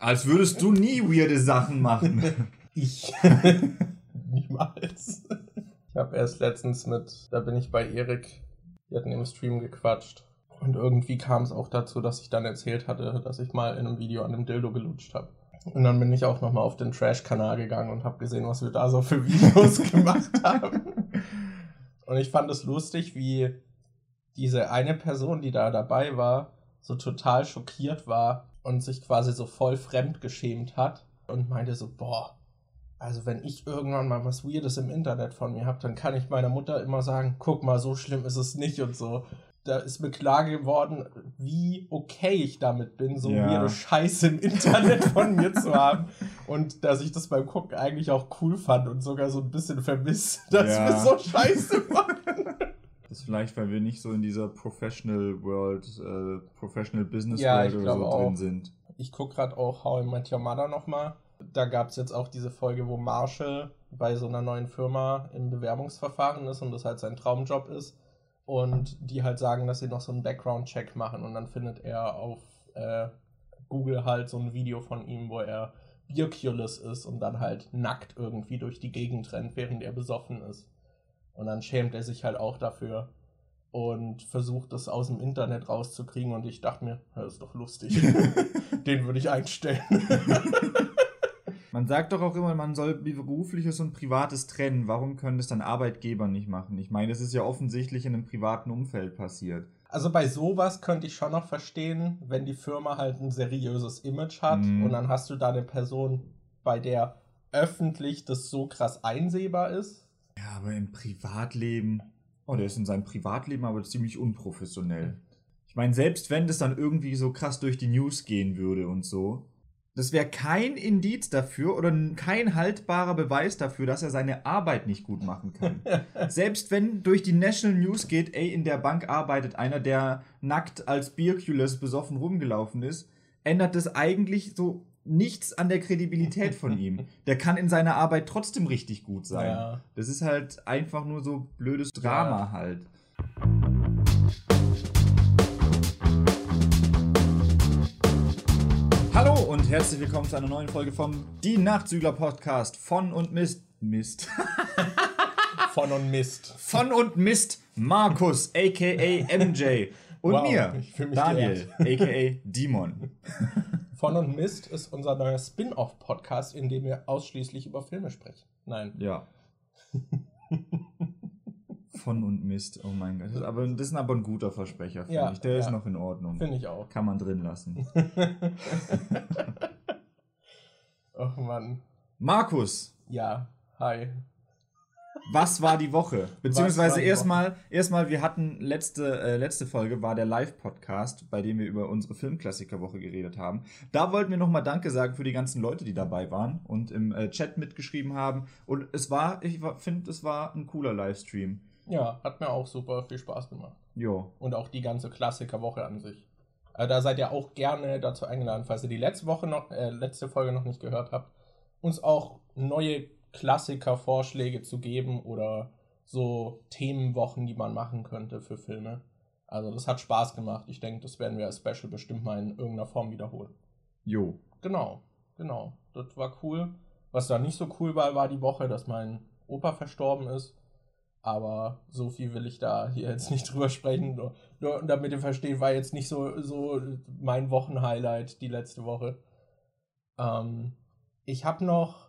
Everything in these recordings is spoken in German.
Als würdest du nie weirde Sachen machen. Ich. Niemals. Ich habe erst letztens mit, da bin ich bei Erik, wir hatten im Stream gequatscht. Und irgendwie kam es auch dazu, dass ich dann erzählt hatte, dass ich mal in einem Video an dem Dildo gelutscht habe. Und dann bin ich auch nochmal auf den Trash-Kanal gegangen und habe gesehen, was wir da so für Videos gemacht haben. Und ich fand es lustig, wie diese eine Person, die da dabei war, so total schockiert war und sich quasi so voll fremd geschämt hat und meinte so, boah, also wenn ich irgendwann mal was Weirdes im Internet von mir habe, dann kann ich meiner Mutter immer sagen, guck mal, so schlimm ist es nicht und so. Da ist mir klar geworden, wie okay ich damit bin, so ja. weirde Scheiße im Internet von mir zu haben. Und dass ich das beim Gucken eigentlich auch cool fand und sogar so ein bisschen vermisst, dass ja. wir so Scheiße machen. Ist vielleicht, weil wir nicht so in dieser Professional World, äh, Professional Business ja, World oder so auch. drin sind. Ich gucke gerade auch How I Met Your Mother nochmal da gab es jetzt auch diese Folge, wo Marshall bei so einer neuen Firma im Bewerbungsverfahren ist und das halt sein Traumjob ist. Und die halt sagen, dass sie noch so einen Background-Check machen und dann findet er auf äh, Google halt so ein Video von ihm, wo er Bierculus ist und dann halt nackt irgendwie durch die Gegend rennt, während er besoffen ist. Und dann schämt er sich halt auch dafür und versucht das aus dem Internet rauszukriegen und ich dachte mir, das ist doch lustig. Den würde ich einstellen. Man sagt doch auch immer, man soll berufliches und privates trennen. Warum können das dann Arbeitgeber nicht machen? Ich meine, das ist ja offensichtlich in einem privaten Umfeld passiert. Also bei sowas könnte ich schon noch verstehen, wenn die Firma halt ein seriöses Image hat mm. und dann hast du da eine Person, bei der öffentlich das so krass einsehbar ist. Ja, aber im Privatleben, oh, der ist in seinem Privatleben aber ziemlich unprofessionell. Ich meine, selbst wenn das dann irgendwie so krass durch die News gehen würde und so, das wäre kein Indiz dafür oder kein haltbarer Beweis dafür, dass er seine Arbeit nicht gut machen kann. Selbst wenn durch die National News geht, ey, in der Bank arbeitet einer, der nackt als Bierculus besoffen rumgelaufen ist, ändert das eigentlich so nichts an der Kredibilität von ihm. Der kann in seiner Arbeit trotzdem richtig gut sein. Ja. Das ist halt einfach nur so blödes Drama ja. halt. Hallo und herzlich willkommen zu einer neuen Folge vom Die Nachtzügler Podcast von und Mist. Mist. von und Mist. Von und Mist. Markus, aka MJ. Und wow, mir, Daniel, aka Demon. Von und Mist ist unser neuer Spin-off-Podcast, in dem wir ausschließlich über Filme sprechen. Nein. Ja. von und Mist. Oh mein Gott. Das ist aber, das ist aber ein guter Versprecher, finde ja, ich. Der ja. ist noch in Ordnung. Finde ich auch. Kann man drin lassen. oh Mann. Markus. Ja, hi. Was war die Woche? Beziehungsweise erstmal, erstmal, wir hatten letzte, äh, letzte Folge war der Live-Podcast, bei dem wir über unsere Filmklassikerwoche geredet haben. Da wollten wir nochmal Danke sagen für die ganzen Leute, die dabei waren und im äh, Chat mitgeschrieben haben. Und es war, ich finde, es war ein cooler Livestream. Ja, hat mir auch super viel Spaß gemacht. Jo. Und auch die ganze Klassikerwoche an sich. Also da seid ihr auch gerne dazu eingeladen, falls ihr die letzte Woche noch, äh, letzte Folge noch nicht gehört habt, uns auch neue Klassiker-Vorschläge zu geben oder so Themenwochen, die man machen könnte für Filme. Also das hat Spaß gemacht. Ich denke, das werden wir als Special bestimmt mal in irgendeiner Form wiederholen. Jo. Genau, genau. Das war cool. Was da nicht so cool war, war die Woche, dass mein Opa verstorben ist. Aber so viel will ich da hier jetzt nicht drüber sprechen. Nur, nur damit ihr versteht, war jetzt nicht so, so mein Wochenhighlight die letzte Woche. Ähm, ich habe noch,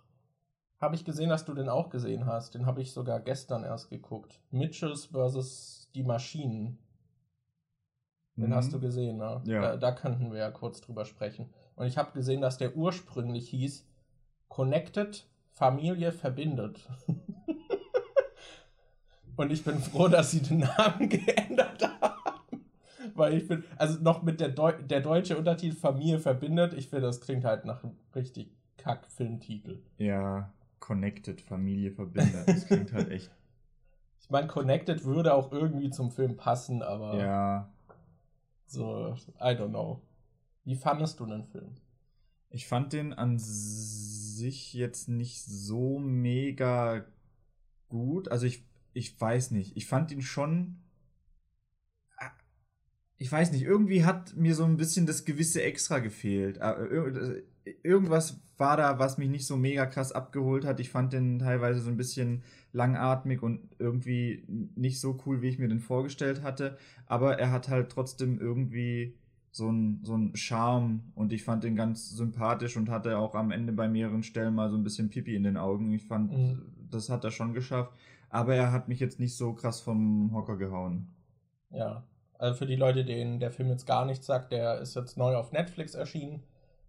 habe ich gesehen, dass du den auch gesehen hast. Den habe ich sogar gestern erst geguckt. Mitchells vs. die Maschinen. Den mhm. hast du gesehen, ne? Ja. Da, da könnten wir ja kurz drüber sprechen. Und ich habe gesehen, dass der ursprünglich hieß Connected Familie verbindet. Und ich bin froh, dass sie den Namen geändert haben. Weil ich bin, also noch mit der, Deu der deutsche Untertitel Familie verbindet, ich finde, das klingt halt nach einem richtig kack Filmtitel. Ja, Connected, Familie verbindet. Das klingt halt echt. Ich meine, Connected würde auch irgendwie zum Film passen, aber. Ja. So, I don't know. Wie fandest du den Film? Ich fand den an sich jetzt nicht so mega gut. Also ich ich weiß nicht. Ich fand ihn schon. ich weiß nicht, irgendwie hat mir so ein bisschen das gewisse Extra gefehlt. Irgendwas war da, was mich nicht so mega krass abgeholt hat. Ich fand den teilweise so ein bisschen langatmig und irgendwie nicht so cool, wie ich mir den vorgestellt hatte. Aber er hat halt trotzdem irgendwie so ein, so ein Charme und ich fand den ganz sympathisch und hatte auch am Ende bei mehreren Stellen mal so ein bisschen Pipi in den Augen. Ich fand, mhm. das hat er schon geschafft. Aber er hat mich jetzt nicht so krass vom Hocker gehauen. Ja, also für die Leute, denen der Film jetzt gar nichts sagt, der ist jetzt neu auf Netflix erschienen.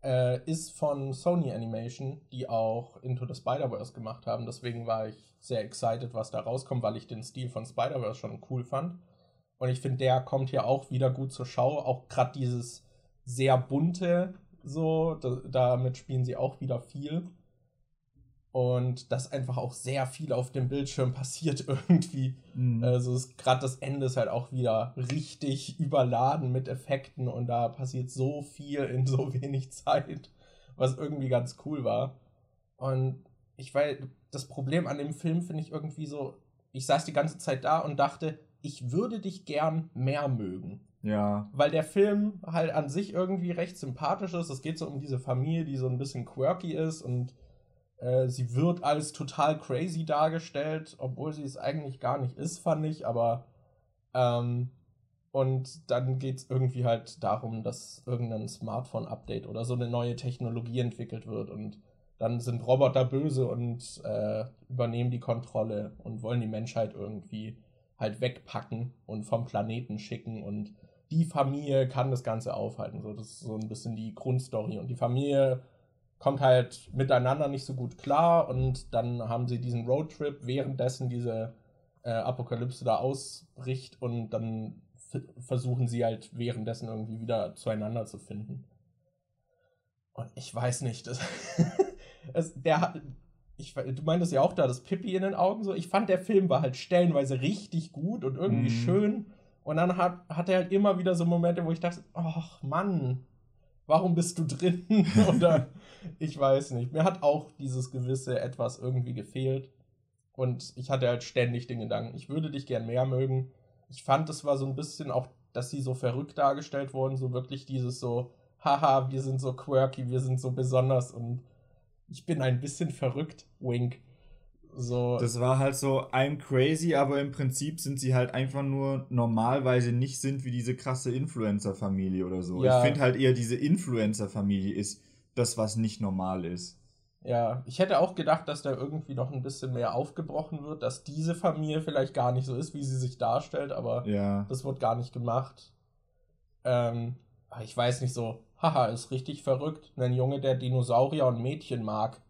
Äh, ist von Sony Animation, die auch Into the Spider-Verse gemacht haben. Deswegen war ich sehr excited, was da rauskommt, weil ich den Stil von Spider-Verse schon cool fand. Und ich finde, der kommt hier auch wieder gut zur Schau. Auch gerade dieses sehr bunte, so, da, damit spielen sie auch wieder viel. Und dass einfach auch sehr viel auf dem Bildschirm passiert irgendwie. Mhm. Also gerade das Ende ist halt auch wieder richtig überladen mit Effekten und da passiert so viel in so wenig Zeit, was irgendwie ganz cool war. Und ich weiß, das Problem an dem Film finde ich irgendwie so, ich saß die ganze Zeit da und dachte, ich würde dich gern mehr mögen. Ja. Weil der Film halt an sich irgendwie recht sympathisch ist. Es geht so um diese Familie, die so ein bisschen quirky ist und äh, sie wird als total crazy dargestellt, obwohl sie es eigentlich gar nicht ist, fand ich, aber ähm, und dann geht es irgendwie halt darum, dass irgendein Smartphone-Update oder so eine neue Technologie entwickelt wird und dann sind Roboter böse und äh, übernehmen die Kontrolle und wollen die Menschheit irgendwie halt wegpacken und vom Planeten schicken und die Familie kann das Ganze aufhalten. So, das ist so ein bisschen die Grundstory. Und die Familie kommt halt miteinander nicht so gut klar und dann haben sie diesen Roadtrip, währenddessen diese äh, Apokalypse da ausbricht und dann versuchen sie halt währenddessen irgendwie wieder zueinander zu finden. Und ich weiß nicht, das, es, der hat, ich, du meintest ja auch da, das Pippi in den Augen so. Ich fand, der Film war halt stellenweise richtig gut und irgendwie mhm. schön. Und dann hat, hat er halt immer wieder so Momente, wo ich dachte, ach Mann, warum bist du drin? Oder ich weiß nicht. Mir hat auch dieses gewisse etwas irgendwie gefehlt. Und ich hatte halt ständig den Gedanken, ich würde dich gern mehr mögen. Ich fand, es war so ein bisschen auch, dass sie so verrückt dargestellt wurden, so wirklich dieses so, haha, wir sind so quirky, wir sind so besonders und ich bin ein bisschen verrückt, wink. So. Das war halt so, I'm crazy, aber im Prinzip sind sie halt einfach nur normal, weil sie nicht sind wie diese krasse Influencer-Familie oder so. Ja. Ich finde halt eher, diese Influencer-Familie ist das, was nicht normal ist. Ja, ich hätte auch gedacht, dass da irgendwie noch ein bisschen mehr aufgebrochen wird, dass diese Familie vielleicht gar nicht so ist, wie sie sich darstellt, aber ja. das wird gar nicht gemacht. Ähm, ich weiß nicht so, haha, ist richtig verrückt. Ein Junge, der Dinosaurier und Mädchen mag.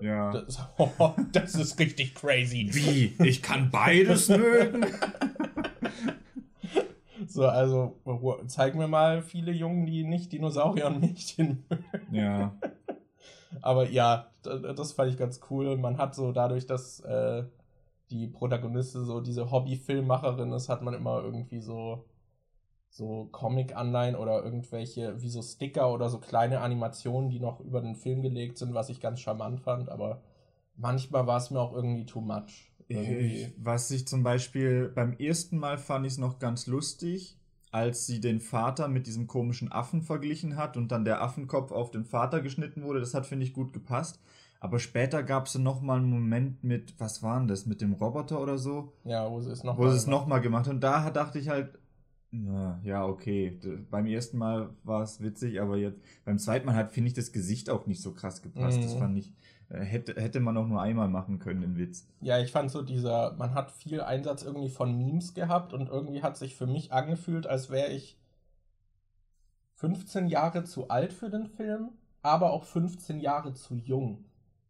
Ja. Das, oh, das ist richtig crazy. Wie? Ich kann beides mögen? so, also zeig mir mal viele Jungen, die nicht Dinosaurier und Mädchen mögen. Ja. Aber ja, das fand ich ganz cool. Man hat so dadurch, dass äh, die Protagonistin so diese Hobby-Filmmacherin ist, hat man immer irgendwie so so Comic-Anleihen oder irgendwelche, wie so Sticker oder so kleine Animationen, die noch über den Film gelegt sind, was ich ganz charmant fand, aber manchmal war es mir auch irgendwie too much. Irgendwie. Was ich zum Beispiel beim ersten Mal fand ich es noch ganz lustig, als sie den Vater mit diesem komischen Affen verglichen hat und dann der Affenkopf auf den Vater geschnitten wurde. Das hat, finde ich, gut gepasst. Aber später gab es noch mal einen Moment mit, was war denn das, mit dem Roboter oder so? Ja, wo sie es noch nochmal gemacht hat. Und da dachte ich halt, ja, okay. Beim ersten Mal war es witzig, aber jetzt beim zweiten Mal hat, finde ich, das Gesicht auch nicht so krass gepasst. Mhm. Das fand ich, äh, hätte, hätte man auch nur einmal machen können, den Witz. Ja, ich fand so dieser, man hat viel Einsatz irgendwie von Memes gehabt und irgendwie hat sich für mich angefühlt, als wäre ich 15 Jahre zu alt für den Film, aber auch 15 Jahre zu jung.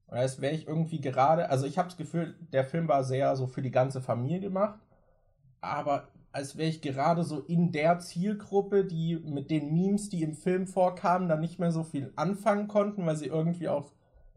Als wäre ich irgendwie gerade, also ich habe das Gefühl, der Film war sehr so für die ganze Familie gemacht, aber als wäre ich gerade so in der Zielgruppe, die mit den Memes, die im Film vorkamen, dann nicht mehr so viel anfangen konnten, weil sie irgendwie auch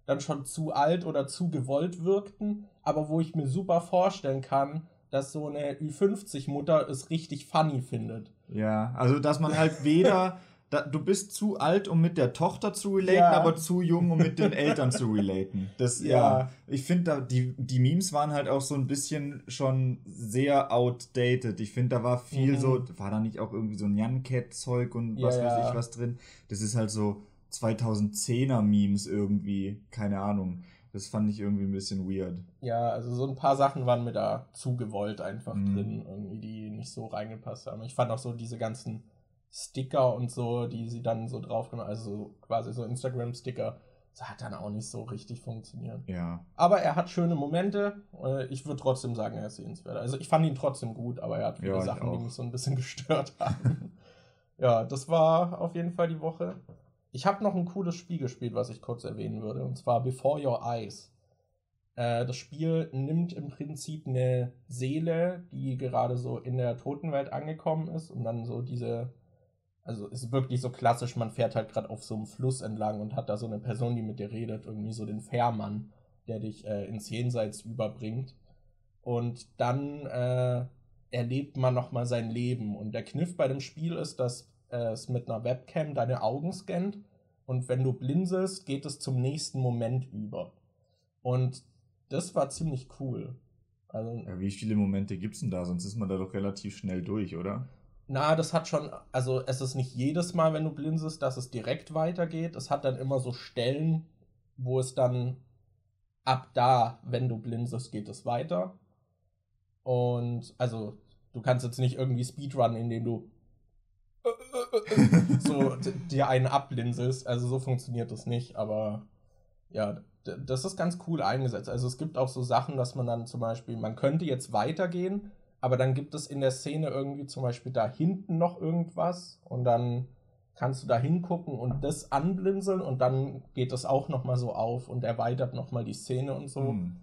dann schon zu alt oder zu gewollt wirkten, aber wo ich mir super vorstellen kann, dass so eine Ü50-Mutter es richtig funny findet. Ja, also dass man halt weder da, du bist zu alt, um mit der Tochter zu relaten, Ja. aber zu jung, um mit den Eltern zu relaten. Das, ja. Ja. Ich finde, da die, die Memes waren halt auch so ein bisschen schon sehr outdated. Ich finde, da war viel Mhm. so, war da nicht auch irgendwie so ein Jan-Cat-Zeug und was Ja, weiß ich was drin? Das ist halt so 2010er Memes irgendwie, keine Ahnung. Das fand ich irgendwie ein bisschen weird. Ja, also so ein paar Sachen waren mir da zu gewollt einfach Mhm. drin, irgendwie, die nicht so reingepasst haben. Ich fand auch so diese ganzen Sticker und so, die sie dann so drauf gemacht also quasi so Instagram-Sticker, das hat dann auch nicht so richtig funktioniert. Ja. Aber er hat schöne Momente. Äh, Ich würde trotzdem sagen, er ist sehenswert. Also ich fand ihn trotzdem gut, aber er hat viele Ja, Sachen, die mich so ein bisschen gestört haben. ja, das war auf jeden Fall die Woche. Ich habe noch ein cooles Spiel gespielt, was ich kurz erwähnen würde, und zwar Before Your Eyes. Äh, das Spiel nimmt im Prinzip eine Seele, die gerade so in der Totenwelt angekommen ist und dann so diese, also ist wirklich so klassisch, man fährt halt gerade auf so einem Fluss entlang und hat da so eine Person, die mit dir redet, irgendwie so den Fährmann, der dich äh, ins Jenseits überbringt. Und dann äh, erlebt man nochmal sein Leben. Und der Kniff bei dem Spiel ist, dass äh, es mit einer Webcam deine Augen scannt und wenn du blinzelst, geht es zum nächsten Moment über. Und das war ziemlich cool. Also, ja. Wie viele Momente gibt's denn da? Sonst ist man da doch relativ schnell durch, oder? Na, das hat schon, also es ist nicht jedes Mal, wenn du blinzelst, dass es direkt weitergeht. Es hat dann immer so Stellen, wo es dann ab da, wenn du blinzelst, geht es weiter. Und also, du kannst jetzt nicht irgendwie Speedrun, indem du so dir einen abblinzelst. Also so funktioniert das nicht, aber ja, das ist ganz cool eingesetzt. Also es gibt auch so Sachen, dass man dann zum Beispiel, man könnte jetzt weitergehen, aber dann gibt es in der Szene irgendwie zum Beispiel da hinten noch irgendwas und dann kannst du da hingucken und das anblinzeln und dann geht das auch nochmal so auf und erweitert nochmal die Szene und so. Hm.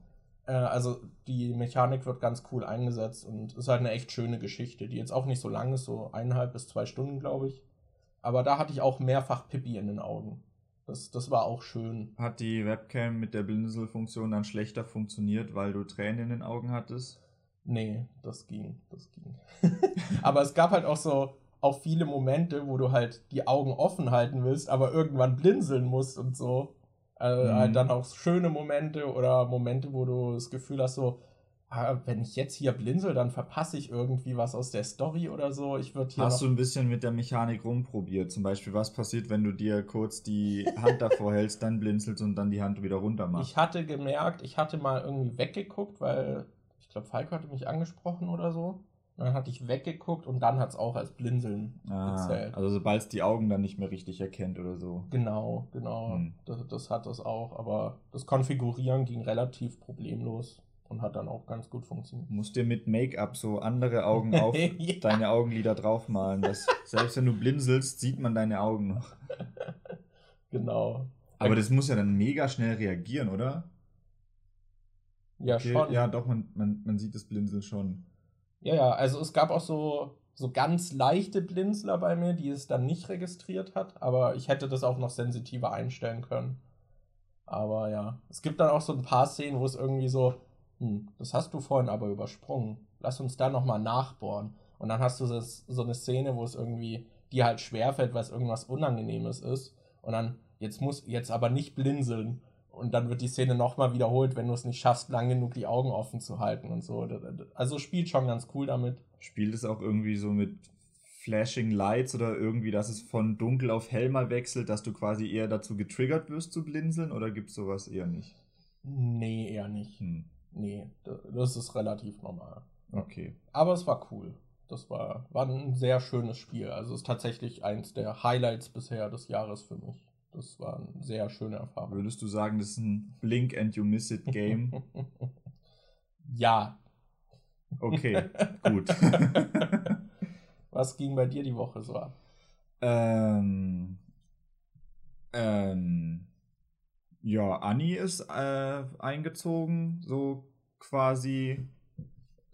Äh, also die Mechanik wird ganz cool eingesetzt und ist halt eine echt schöne Geschichte, die jetzt auch nicht so lang ist, so eineinhalb bis zwei Stunden, glaube ich. Aber da hatte ich auch mehrfach Pippi in den Augen. Das, das war auch schön. Hat die Webcam mit der Blinzelfunktion dann schlechter funktioniert, weil du Tränen in den Augen hattest? Nee, das ging, das ging. aber es gab halt auch so auch viele Momente, wo du halt die Augen offen halten willst, aber irgendwann blinzeln musst und so. Also Mhm. halt dann auch schöne Momente oder Momente, wo du das Gefühl hast, so, ah, wenn ich jetzt hier blinzel, dann verpasse ich irgendwie was aus der Story oder so. Ich würde hier Hast du ein bisschen mit der Mechanik rumprobiert? Zum Beispiel, was passiert, wenn du dir kurz die Hand davor hältst, dann blinzelst und dann die Hand wieder runter machst? Ich hatte gemerkt, ich hatte mal irgendwie weggeguckt, weil glaube, Falco hatte mich angesprochen oder so. Und dann hatte ich weggeguckt und dann hat es auch als Blinzeln ah, gezählt. also sobald es die Augen dann nicht mehr richtig erkennt oder so. Genau, genau. Hm. Das, das hat das auch. Aber das Konfigurieren ging relativ problemlos und hat dann auch ganz gut funktioniert. Musst dir mit Make-up so andere Augen auf Ja. deine Augenlider draufmalen. Dass, selbst wenn du blinzelst, sieht man deine Augen noch. Genau. Aber das muss ja dann mega schnell reagieren, oder? Ja, Okay, schon. Ja, doch, man, man, man sieht das Blinzeln schon. Ja, ja, also es gab auch so, so ganz leichte Blinzler bei mir, die es dann nicht registriert hat, aber ich hätte das auch noch sensitiver einstellen können. Aber ja, es gibt dann auch so ein paar Szenen, wo es irgendwie so, hm, das hast du vorhin aber übersprungen. Lass uns da nochmal nachbohren. Und dann hast du das, so eine Szene, wo es irgendwie dir halt schwerfällt, weil es irgendwas Unangenehmes ist. Und dann, jetzt muss, jetzt aber nicht blinzeln. Und dann wird die Szene nochmal wiederholt, wenn du es nicht schaffst, lang genug die Augen offen zu halten und so. Also spielt schon ganz cool damit. Spielt es auch irgendwie so mit Flashing Lights oder irgendwie, dass es von dunkel auf hell mal wechselt, dass du quasi eher dazu getriggert wirst zu blinzeln oder gibt es sowas eher nicht? Nee, eher nicht. Hm. Nee, das ist relativ normal. Okay. Aber es war cool. Das war, war ein sehr schönes Spiel. Also es ist tatsächlich eins der Highlights bisher des Jahres für mich. Das war eine sehr schöne Erfahrung. Würdest du sagen, das ist ein Blink and you miss it Game? ja. Okay, gut. Was ging bei dir die Woche so ab? ähm, ähm, ja, Anni ist äh, eingezogen, so quasi.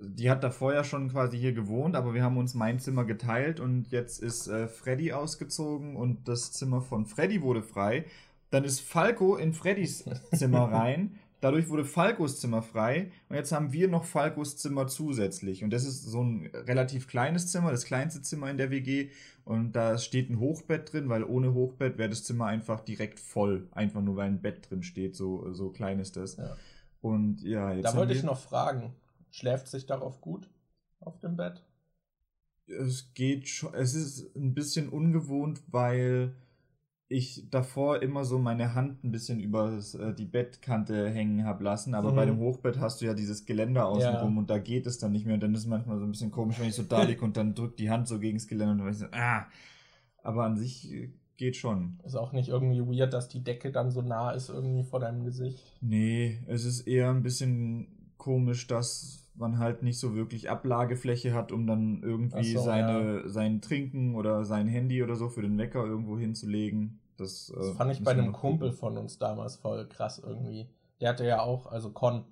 Die hat da vorher schon quasi hier gewohnt, aber wir haben uns mein Zimmer geteilt und jetzt ist äh, Freddy ausgezogen und das Zimmer von Freddy wurde frei. Dann ist Falco in Freddys Zimmer rein. Dadurch wurde Falkos Zimmer frei und jetzt haben wir noch Falkos Zimmer zusätzlich. Und das ist so ein relativ kleines Zimmer, das kleinste Zimmer in der WG. Und da steht ein Hochbett drin, weil ohne Hochbett wäre das Zimmer einfach direkt voll. Einfach nur, weil ein Bett drin steht. So, so klein ist das. Ja. Und ja, jetzt. Da wollte ich noch fragen, schläft sich darauf gut auf dem Bett? Es geht schon, es ist ein bisschen ungewohnt, weil ich davor immer so meine Hand ein bisschen über äh, die Bettkante hängen habe lassen, aber Mhm. bei dem Hochbett hast du ja dieses Geländer außenrum Ja. und da geht es dann nicht mehr und dann ist es manchmal so ein bisschen komisch, wenn ich so da liege und dann drückt die Hand so gegen das Geländer und dann weiß ich so, ah, aber an sich äh, geht schon. Ist auch nicht irgendwie weird, dass die Decke dann so nah ist irgendwie vor deinem Gesicht. Nee, es ist eher ein bisschen komisch, dass man halt nicht so wirklich Ablagefläche hat, um dann irgendwie so, seine, sein Trinken oder sein Handy oder so für den Wecker irgendwo hinzulegen. Das, Das äh, fand ich müssen bei einem Kumpel gucken. von uns damals voll krass irgendwie. Der hatte ja auch, also Con,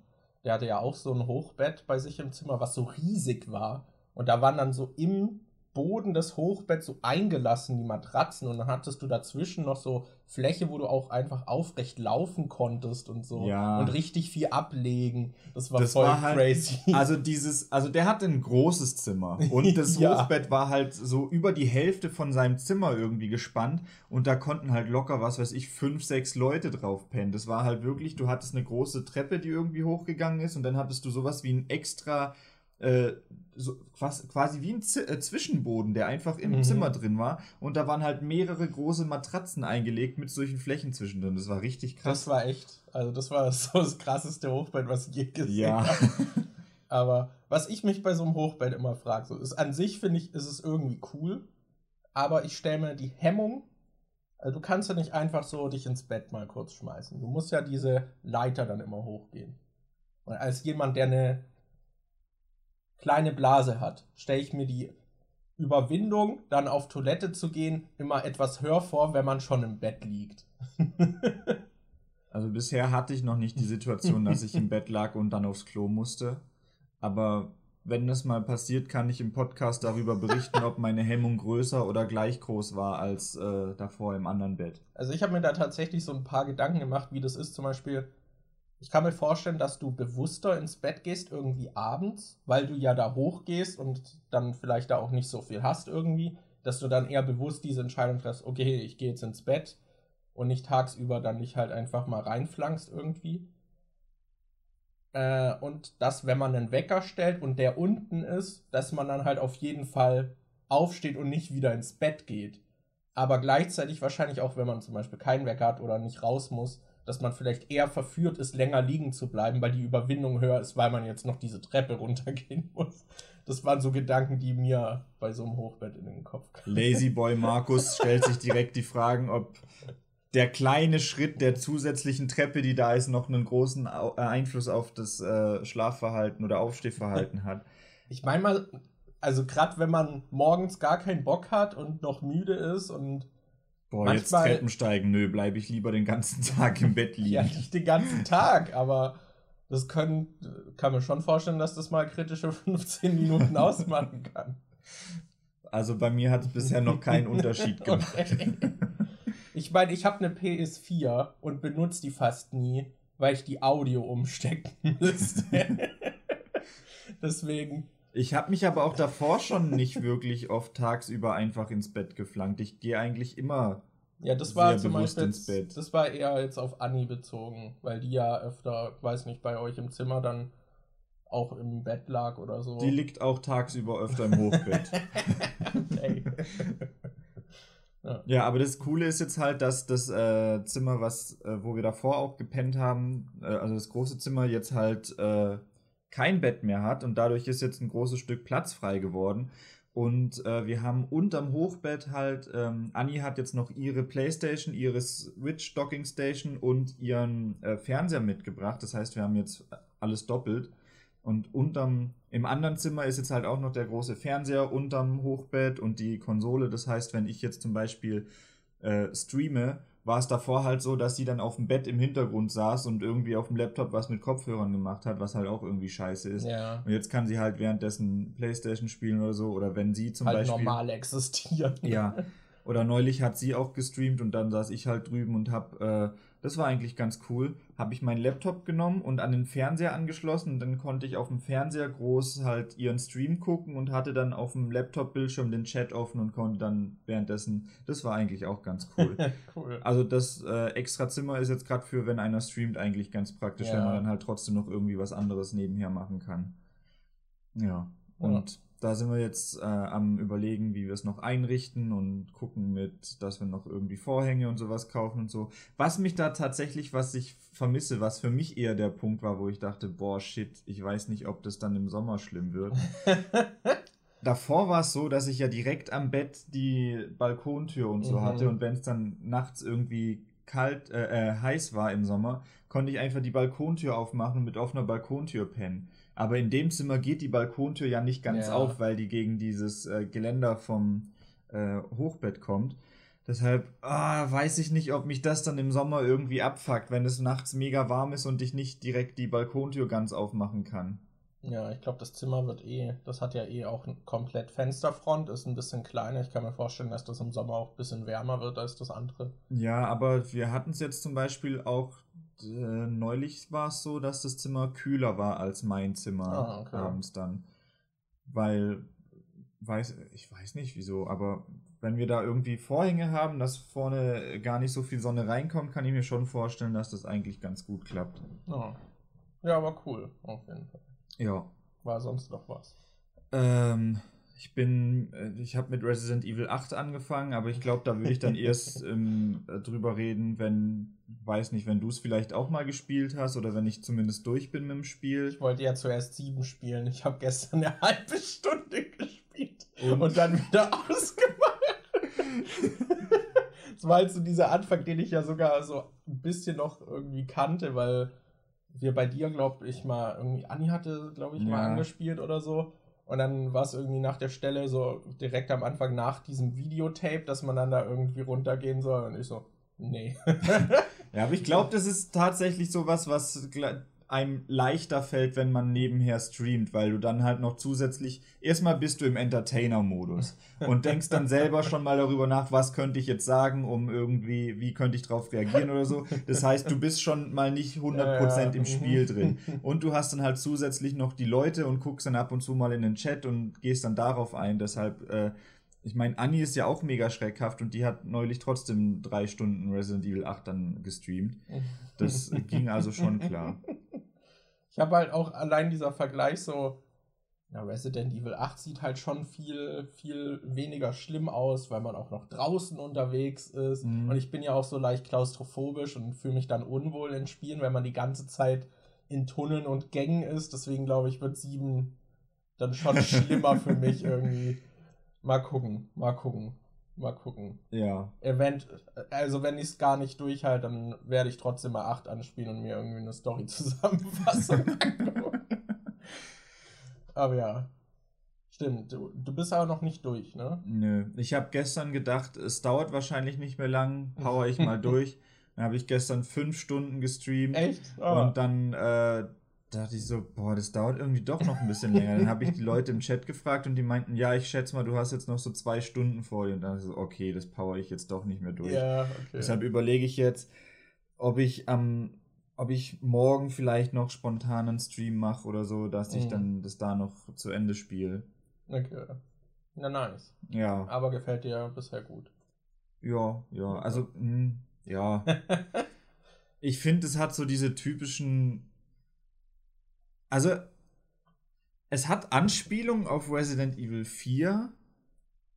der hatte ja auch so ein Hochbett bei sich im Zimmer, was so riesig war. Und da waren dann so im Boden des Hochbetts so eingelassen die Matratzen und dann hattest du dazwischen noch so Fläche, wo du auch einfach aufrecht laufen konntest und so. Ja. Und richtig viel ablegen. Das war Das voll war halt- crazy. Also dieses, also der hatte ein großes Zimmer und das Ja. Hochbett war halt so über die Hälfte von seinem Zimmer irgendwie gespannt und da konnten halt locker, was weiß ich, fünf, sechs Leute drauf pennen. Das war halt wirklich, du hattest eine große Treppe, die irgendwie hochgegangen ist und dann hattest du sowas wie ein extra, äh, so, quasi, wie ein Z äh, Zwischenboden, der einfach im Mhm. Zimmer drin war und da waren halt mehrere große Matratzen eingelegt mit solchen Flächen zwischendrin. Das war richtig krass. das war echt, also das war so das krasseste Hochbett, was ich je gesehen Ja. habe. Aber was ich mich bei so einem Hochbett immer frage, so ist an sich finde ich, ist es irgendwie cool, aber ich stelle mir die Hemmung, also du kannst ja nicht einfach so dich ins Bett mal kurz schmeißen. Du musst ja diese Leiter dann immer hochgehen. Und als jemand, der eine kleine Blase hat, stelle ich mir die Überwindung, dann auf Toilette zu gehen, immer etwas höher vor, wenn man schon im Bett liegt. Also bisher hatte ich noch nicht die Situation, dass ich im Bett lag und dann aufs Klo musste. Aber wenn das mal passiert, kann ich im Podcast darüber berichten, ob meine Hemmung größer oder gleich groß war als äh, davor im anderen Bett. Also ich habe mir da tatsächlich so ein paar Gedanken gemacht, wie das ist. Zum Beispiel, ich kann mir vorstellen, dass du bewusster ins Bett gehst, irgendwie abends, weil du ja da hochgehst und dann vielleicht da auch nicht so viel hast irgendwie, dass du dann eher bewusst diese Entscheidung triffst, okay, ich gehe jetzt ins Bett und nicht tagsüber dann nicht halt einfach mal reinflankst irgendwie. Äh, und dass, wenn man einen Wecker stellt und der unten ist, dass man dann halt auf jeden Fall aufsteht und nicht wieder ins Bett geht aber gleichzeitig wahrscheinlich auch, wenn man zum Beispiel keinen Wecker hat oder nicht raus muss, dass man vielleicht eher verführt ist, länger liegen zu bleiben, weil die Überwindung höher ist, weil man jetzt noch diese Treppe runtergehen muss. Das waren so Gedanken, die mir bei so einem Hochbett in den Kopf kamen. Lazy Boy Markus stellt sich direkt die Fragen, ob der kleine Schritt der zusätzlichen Treppe, die da ist, noch einen großen äh, Einfluss auf das äh, Schlafverhalten oder Aufstehverhalten hat. Ich meine mal, also gerade wenn man morgens gar keinen Bock hat und noch müde ist und Boah, jetzt Manchmal- Treppen steigen, nö, bleibe ich lieber den ganzen Tag im Bett liegen. ja nicht den ganzen Tag, aber das können, kann mir schon vorstellen, dass das mal kritische 15 Minuten ausmachen kann. Also bei mir hat es bisher noch keinen Unterschied gemacht. Ich meine, ich habe eine PS4 und benutze die fast nie, weil ich die Audio umstecken müsste. Deswegen, Ich habe mich aber auch davor schon nicht wirklich oft tagsüber einfach ins Bett geflankt. Ich gehe eigentlich immer. ja, das war zum bewusst Beispiel, ins Bett. das war eher jetzt auf Anni bezogen, weil die ja öfter, weiß nicht, bei euch im Zimmer dann auch im Bett lag oder so. Die liegt auch tagsüber öfter im Hochbett. okay. ja, aber das Coole ist jetzt halt, dass das äh, Zimmer, was, äh, wo wir davor auch gepennt haben, äh, also das große Zimmer jetzt halt äh, kein Bett mehr hat und dadurch ist jetzt ein großes Stück Platz frei geworden. Und äh, wir haben unterm Hochbett halt, ähm, Anni hat jetzt noch ihre Playstation, ihre Switch Docking Station und ihren äh, Fernseher mitgebracht. Das heißt, wir haben jetzt alles doppelt. Und unterm, im anderen Zimmer ist jetzt halt auch noch der große Fernseher unterm Hochbett und die Konsole. Das heißt, wenn ich jetzt zum Beispiel äh, streame, war es davor halt so, dass sie dann auf dem Bett im Hintergrund saß und irgendwie auf dem Laptop was mit Kopfhörern gemacht hat, was halt auch irgendwie scheiße ist. Ja, Und jetzt kann sie halt währenddessen Playstation spielen oder so, oder wenn sie zum halt Beispiel. normal existieren. Ja. Oder neulich hat sie auch gestreamt und dann saß ich halt drüben und hab, äh, das war eigentlich ganz cool, habe ich meinen Laptop genommen und an den Fernseher angeschlossen und dann konnte ich auf dem Fernseher groß halt ihren Stream gucken und hatte dann auf dem Laptop-Bildschirm den Chat offen und konnte dann währenddessen, das war eigentlich auch ganz cool. cool. Also das äh, extra Zimmer ist jetzt gerade für, wenn einer streamt, eigentlich ganz praktisch, Ja. wenn man dann halt trotzdem noch irgendwie was anderes nebenher machen kann. Ja, und da sind wir jetzt äh, am überlegen, wie wir es noch einrichten und gucken mit, dass wir noch irgendwie Vorhänge und sowas kaufen und so. Was mich da tatsächlich, was ich vermisse, was für mich eher der Punkt war, wo ich dachte, boah, shit, ich weiß nicht, ob das dann im Sommer schlimm wird. Davor war es so, dass ich ja direkt am Bett die Balkontür und so Mhm. hatte und wenn es dann nachts irgendwie kalt, äh, äh, heiß war im Sommer, konnte ich einfach die Balkontür aufmachen und mit offener Balkontür pennen. Aber in dem Zimmer geht die Balkontür ja nicht ganz Ja. auf, weil die gegen dieses äh, Geländer vom äh, Hochbett kommt. Deshalb ah, weiß ich nicht, ob mich das dann im Sommer irgendwie abfuckt, wenn es nachts mega warm ist und ich nicht direkt die Balkontür ganz aufmachen kann. Ja, ich glaube, das Zimmer wird eh, das hat ja eh auch komplett Fensterfront, ist ein bisschen kleiner. Ich kann mir vorstellen, dass das im Sommer auch ein bisschen wärmer wird als das andere. Ja, aber wir hatten es jetzt zum Beispiel auch, äh, neulich war es so, dass das Zimmer kühler war als mein Zimmer Ah, okay. abends dann. Weil, weiß, ich weiß nicht wieso, aber wenn wir da irgendwie Vorhänge haben, dass vorne gar nicht so viel Sonne reinkommt, kann ich mir schon vorstellen, dass das eigentlich ganz gut klappt. Ja, ja aber cool, auf jeden Fall. Ja. War sonst noch was? Ähm, ich bin, äh, ich habe mit Resident Evil 8 angefangen, aber ich glaube, da würde ich dann erst ähm, äh, drüber reden, wenn, weiß nicht, wenn du es vielleicht auch mal gespielt hast oder wenn ich zumindest durch bin mit dem Spiel. Ich wollte ja zuerst sieben spielen. Ich habe gestern eine halbe Stunde gespielt Und? und, dann wieder ausgemacht. Das war halt so dieser Anfang, den ich ja sogar so ein bisschen noch irgendwie kannte, weil wir bei dir, glaube ich, mal irgendwie, Anni hatte, glaube ich, mal Ja. angespielt oder so. Und dann war es irgendwie nach der Stelle so direkt am Anfang nach diesem Videotape, dass man dann da irgendwie runtergehen soll. Und ich so, nee. Ja, aber ich glaube, das ist tatsächlich sowas, was gl- einem leichter fällt, wenn man nebenher streamt, weil du dann halt noch zusätzlich, erstmal bist du im Entertainer-Modus und denkst dann selber schon mal darüber nach, was könnte ich jetzt sagen, um irgendwie, wie könnte ich drauf reagieren oder so. Das heißt, du bist schon mal nicht 100% Ja, im ja. Spiel drin. Und du hast dann halt zusätzlich noch die Leute und guckst dann ab und zu mal in den Chat und gehst dann darauf ein. Deshalb, äh, ich meine, Anni ist ja auch mega schreckhaft und die hat neulich trotzdem drei Stunden Resident Evil 8 dann gestreamt. Das ging also schon klar. Ich habe halt auch allein dieser Vergleich so, ja, Resident Evil 8 sieht halt schon viel, viel weniger schlimm aus, weil man auch noch draußen unterwegs ist. Mhm. Und ich bin ja auch so leicht klaustrophobisch und fühle mich dann unwohl in Spielen, wenn man die ganze Zeit in Tunneln und Gängen ist. Deswegen glaube ich, wird 7 dann schon schlimmer für mich irgendwie. Mal gucken, mal gucken, mal gucken. Ja. Event, also wenn ich es gar nicht durchhalte, dann werde ich trotzdem mal 8 anspielen und mir irgendwie eine Story-Zusammenfassung angucken. Aber ja. Stimmt, du, du bist aber noch nicht durch, ne? Nö. Ich habe gestern gedacht, es dauert wahrscheinlich nicht mehr lang, power ich mal durch. Dann habe ich gestern fünf Stunden gestreamt. Echt? Ah. Und dann äh, dachte ich so, boah, das dauert irgendwie doch noch ein bisschen länger. Dann habe ich die Leute im Chat gefragt und die meinten, ja, ich schätze mal, du hast jetzt noch so zwei Stunden vor dir. Und dann ich so, okay, das power ich jetzt doch nicht mehr durch. ja, okay. Deshalb überlege ich jetzt, ob ich am, ob ich morgen vielleicht noch spontan einen Stream mache oder so, dass ich Mhm. dann das da noch zu Ende spiele. okay. Na, nice. Ja, Aber gefällt dir bisher gut. ja, ja. Also, mh, ja. ich finde, es hat so diese typischen. Also, es hat Anspielungen auf Resident Evil 4,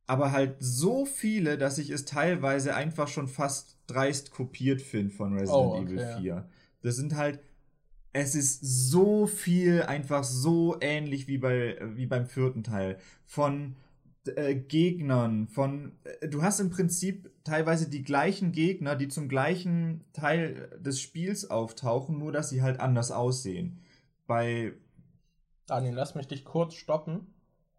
aber halt so viele, dass ich es teilweise einfach schon fast dreist kopiert finde von Resident Oh, okay, Evil ja. 4. Das sind halt. Es ist so viel einfach so ähnlich wie, bei, wie beim vierten Teil. Von äh, Gegnern, von. Äh, du hast im Prinzip teilweise die gleichen Gegner, die zum gleichen Teil des Spiels auftauchen, nur dass sie halt anders aussehen. Bei. Daniel, lass mich dich kurz stoppen.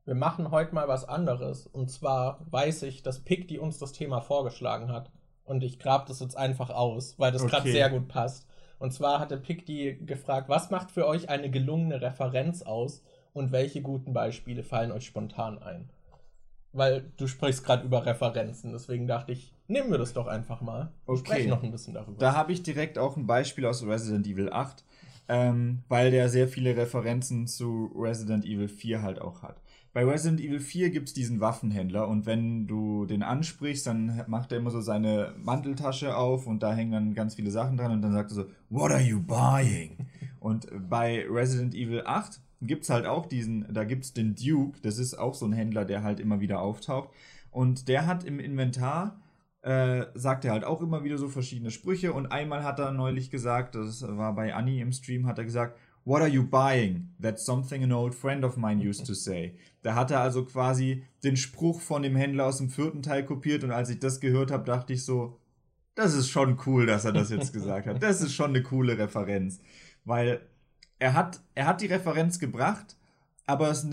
Wir machen heute mal was anderes. Und zwar weiß ich, dass Pick, die uns das Thema vorgeschlagen hat. Und ich grab das jetzt einfach aus, weil das gerade Okay. sehr gut passt. Und zwar hatte Pick die gefragt, was macht für euch eine gelungene Referenz aus und welche guten Beispiele fallen euch spontan ein? weil du sprichst gerade über Referenzen, deswegen dachte ich, nehmen wir das doch einfach mal. Okay. Sprechen noch ein bisschen darüber. Da habe ich direkt auch ein Beispiel aus Resident Evil 8, ähm, weil der sehr viele Referenzen zu Resident Evil 4 halt auch hat. Bei Resident Evil 4 gibt es diesen Waffenhändler und wenn du den ansprichst, dann macht er immer so seine Manteltasche auf und da hängen dann ganz viele Sachen dran und dann sagt er so, What are you buying? und bei Resident Evil 8 gibt es halt auch diesen, da gibt es den Duke, das ist auch so ein Händler, der halt immer wieder auftaucht. Und der hat im Inventar, äh, sagt er halt auch immer wieder so verschiedene Sprüche. Und einmal hat er neulich gesagt, das war bei Annie im Stream, hat er gesagt, What are you buying? That's something an old friend of mine used to say. Da hat er also quasi den Spruch von dem Händler aus dem vierten Teil kopiert und als ich das gehört habe, dachte ich so, das ist schon cool, dass er das jetzt gesagt hat. Das ist schon eine coole Referenz. Weil er hat, er hat die Referenz gebracht, aber es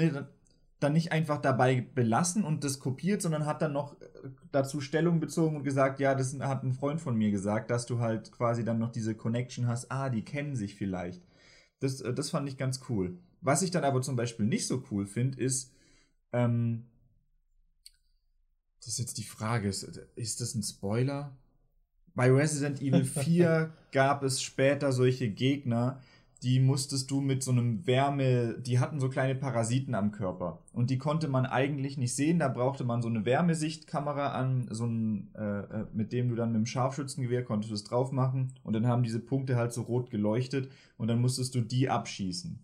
dann nicht einfach dabei belassen und das kopiert, sondern hat dann noch äh, dazu Stellung bezogen und gesagt, ja, das hat ein Freund von mir gesagt, dass du halt quasi dann noch diese Connection hast, ah, die kennen sich vielleicht. Das, äh, das fand ich ganz cool. Was ich dann aber zum Beispiel nicht so cool finde, ist, ähm, das ist jetzt die Frage, ist, ist das ein Spoiler? Bei Resident Evil 4 gab es später solche Gegner, die musstest du mit so einem Wärme, die hatten so kleine Parasiten am Körper und die konnte man eigentlich nicht sehen. Da brauchte man so eine Wärmesichtkamera an, so ein, äh, äh, mit dem du dann mit dem Scharfschützengewehr konntest du es drauf machen und dann haben diese Punkte halt so rot geleuchtet und dann musstest du die abschießen.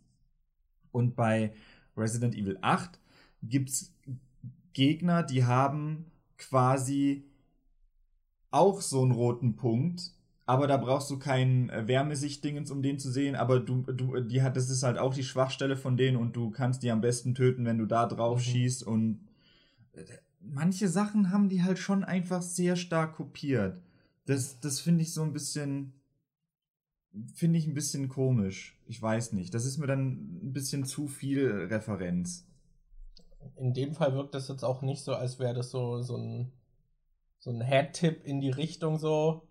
Und bei Resident Evil 8 gibt's Gegner, die haben quasi auch so einen roten Punkt, aber da brauchst du kein äh, Wärmesichtdingens, um den zu sehen, aber du, du, die hat, das ist halt auch die Schwachstelle von denen und du kannst die am besten töten, wenn du da drauf mhm. schießt und äh, manche Sachen haben die halt schon einfach sehr stark kopiert. Das, das finde ich so ein bisschen, finde ich ein bisschen komisch. Ich weiß nicht. Das ist mir dann ein bisschen zu viel Referenz. In dem Fall wirkt das jetzt auch nicht so, als wäre das so, so ein, so ein Head-Tipp in die Richtung so,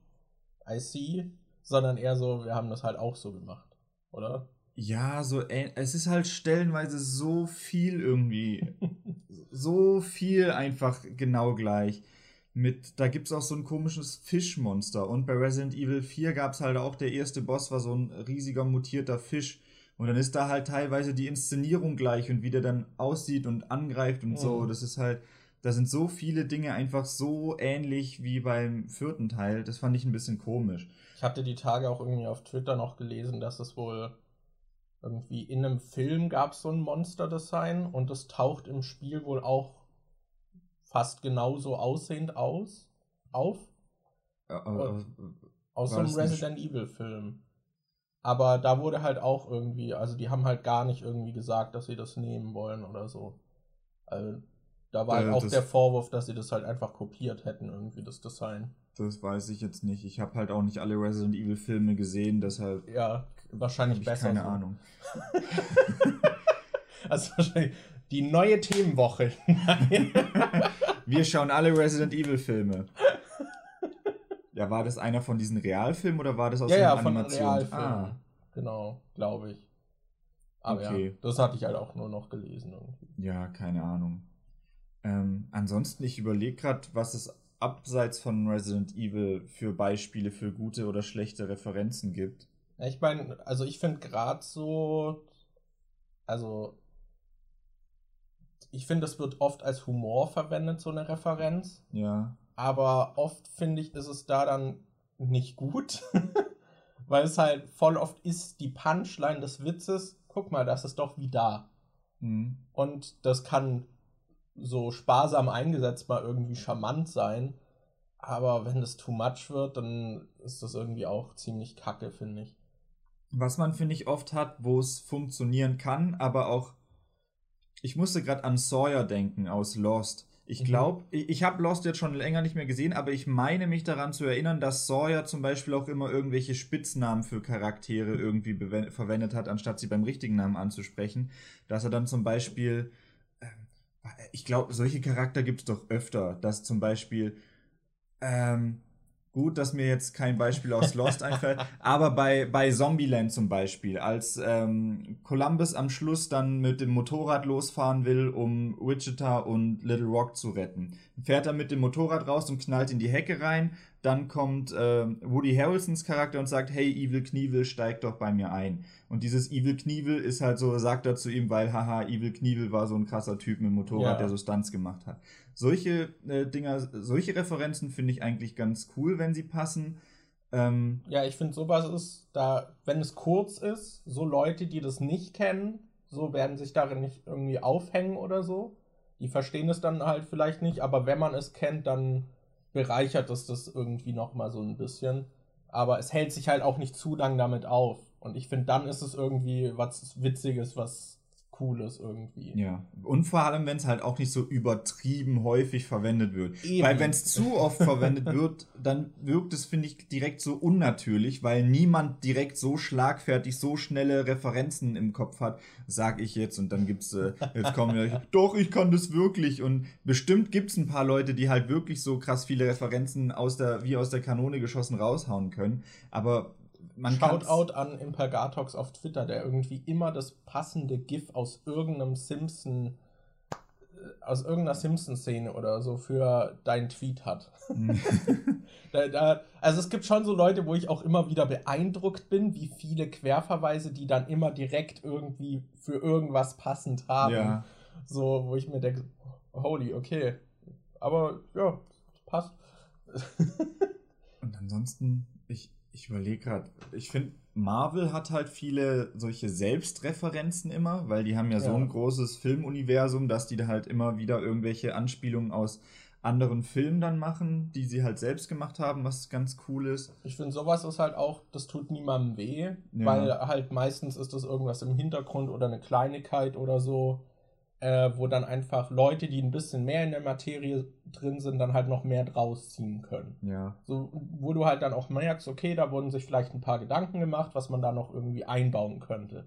I see, sondern eher so, wir haben das halt auch so gemacht, oder? Ja, so, es ist halt stellenweise so viel irgendwie. so viel einfach genau gleich. Mit, da gibt es auch so ein komisches Fischmonster. Und bei Resident Evil 4 gab es halt auch, der erste Boss war so ein riesiger mutierter Fisch. Und dann ist da halt teilweise die Inszenierung gleich und wie der dann aussieht und angreift und mhm. so. Das ist halt, da sind so viele Dinge einfach so ähnlich wie beim vierten Teil. Das fand ich ein bisschen komisch. Ich hatte die Tage auch irgendwie auf Twitter noch gelesen, dass es wohl irgendwie in einem Film gab so ein Monster-Design und das taucht im Spiel wohl auch fast genauso aussehend aus. Auf. Äh, aus so einem Resident Evil-Film. Aber da wurde halt auch irgendwie, also die haben halt gar nicht irgendwie gesagt, dass sie das nehmen wollen oder so. Also da war halt auch der Vorwurf, dass sie das halt einfach kopiert hätten, irgendwie das Design. Das weiß ich jetzt nicht. Ich habe halt auch nicht alle Resident Evil Filme gesehen, deshalb. Ja, wahrscheinlich besser. Keine so. Ahnung. also wahrscheinlich die neue Themenwoche. Wir schauen alle Resident Evil Filme. Ja, war das einer von diesen Realfilmen oder war das aus ja, ja, Animation? Von ah. Genau, glaube ich. Aber okay. ja, das hatte ich halt auch nur noch gelesen. Irgendwie. Ja, keine Ahnung. Ähm, ansonsten, ich überlege gerade, was es abseits von Resident Evil für Beispiele für gute oder schlechte Referenzen gibt. Ja, ich meine, also ich finde gerade so, also ich finde, das wird oft als Humor verwendet, so eine Referenz. Ja. Aber oft finde ich, ist es da dann nicht gut, weil es halt voll oft ist die Punchline des Witzes, guck mal, das ist doch wie da. Mhm. Und das kann so sparsam eingesetzt mal irgendwie charmant sein. Aber wenn das too much wird, dann ist das irgendwie auch ziemlich kacke, finde ich. Was man, finde ich, oft hat, wo es funktionieren kann, aber auch. Ich musste gerade an Sawyer denken aus Lost. Ich glaube, mhm. ich, ich habe Lost jetzt schon länger nicht mehr gesehen, aber ich meine mich daran zu erinnern, dass Sawyer zum Beispiel auch immer irgendwelche Spitznamen für Charaktere irgendwie verwendet hat, anstatt sie beim richtigen Namen anzusprechen. Dass er dann zum Beispiel ich glaube, solche Charakter gibt es doch öfter, dass zum Beispiel, ähm, Gut, dass mir jetzt kein Beispiel aus Lost einfällt, aber bei, bei Zombieland zum Beispiel, als ähm, Columbus am Schluss dann mit dem Motorrad losfahren will, um Wichita und Little Rock zu retten, fährt er mit dem Motorrad raus und knallt in die Hecke rein. Dann kommt äh, Woody Harrelsons Charakter und sagt, hey, Evil Knievel, steig doch bei mir ein. Und dieses Evil Knievel ist halt so, sagt er zu ihm, weil, haha, Evil Knievel war so ein krasser Typ mit dem Motorrad, Ja. der so Stunts gemacht hat. Solche äh, Dinger, solche Referenzen finde ich eigentlich ganz cool, wenn sie passen. Ähm, Ja, ich finde sowas ist, da, wenn es kurz ist, so Leute, die das nicht kennen, so werden sich darin nicht irgendwie aufhängen oder so. Die verstehen es dann halt vielleicht nicht, aber wenn man es kennt, dann bereichert es das irgendwie nochmal so ein bisschen. Aber es hält sich halt auch nicht zu lang damit auf. Und ich finde, dann ist es irgendwie was Witziges, was Cooles irgendwie. Ja, und vor allem, wenn es halt auch nicht so übertrieben häufig verwendet wird. Eben. Weil wenn es zu oft verwendet wird, dann wirkt es, finde ich, direkt so unnatürlich, weil niemand direkt so schlagfertig, so schnelle Referenzen im Kopf hat, sag ich jetzt. Und dann gibt's, äh, jetzt kommen ja, doch, ich kann das wirklich. Und bestimmt gibt's ein paar Leute, die halt wirklich so krass viele Referenzen aus der, wie aus der Kanone geschossen raushauen können. Aber man. Shoutout an Impergatox auf Twitter, der irgendwie immer das passende GIF aus irgendeinem Simpson, äh, aus irgendeiner Simpson-Szene oder so für deinen Tweet hat. da, da, also es gibt schon so Leute, wo ich auch immer wieder beeindruckt bin, wie viele Querverweise die dann immer direkt irgendwie für irgendwas passend haben. ja. So, wo ich mir denke, holy, okay. Aber ja, passt. Und ansonsten, ich, ich überlege gerade, ich finde, Marvel hat halt viele solche Selbstreferenzen immer, weil die haben ja, so Ja. ein großes Filmuniversum, dass die da halt immer wieder irgendwelche Anspielungen aus anderen Filmen dann machen, die sie halt selbst gemacht haben, was ganz cool ist. Ich finde, sowas ist halt auch, das tut niemandem weh, Ja. weil halt meistens ist das irgendwas im Hintergrund oder eine Kleinigkeit oder so, äh, wo dann einfach Leute, die ein bisschen mehr in der Materie drin sind, dann halt noch mehr draus ziehen können. Ja. So, wo du halt dann auch merkst, okay, da wurden sich vielleicht ein paar Gedanken gemacht, was man da noch irgendwie einbauen könnte.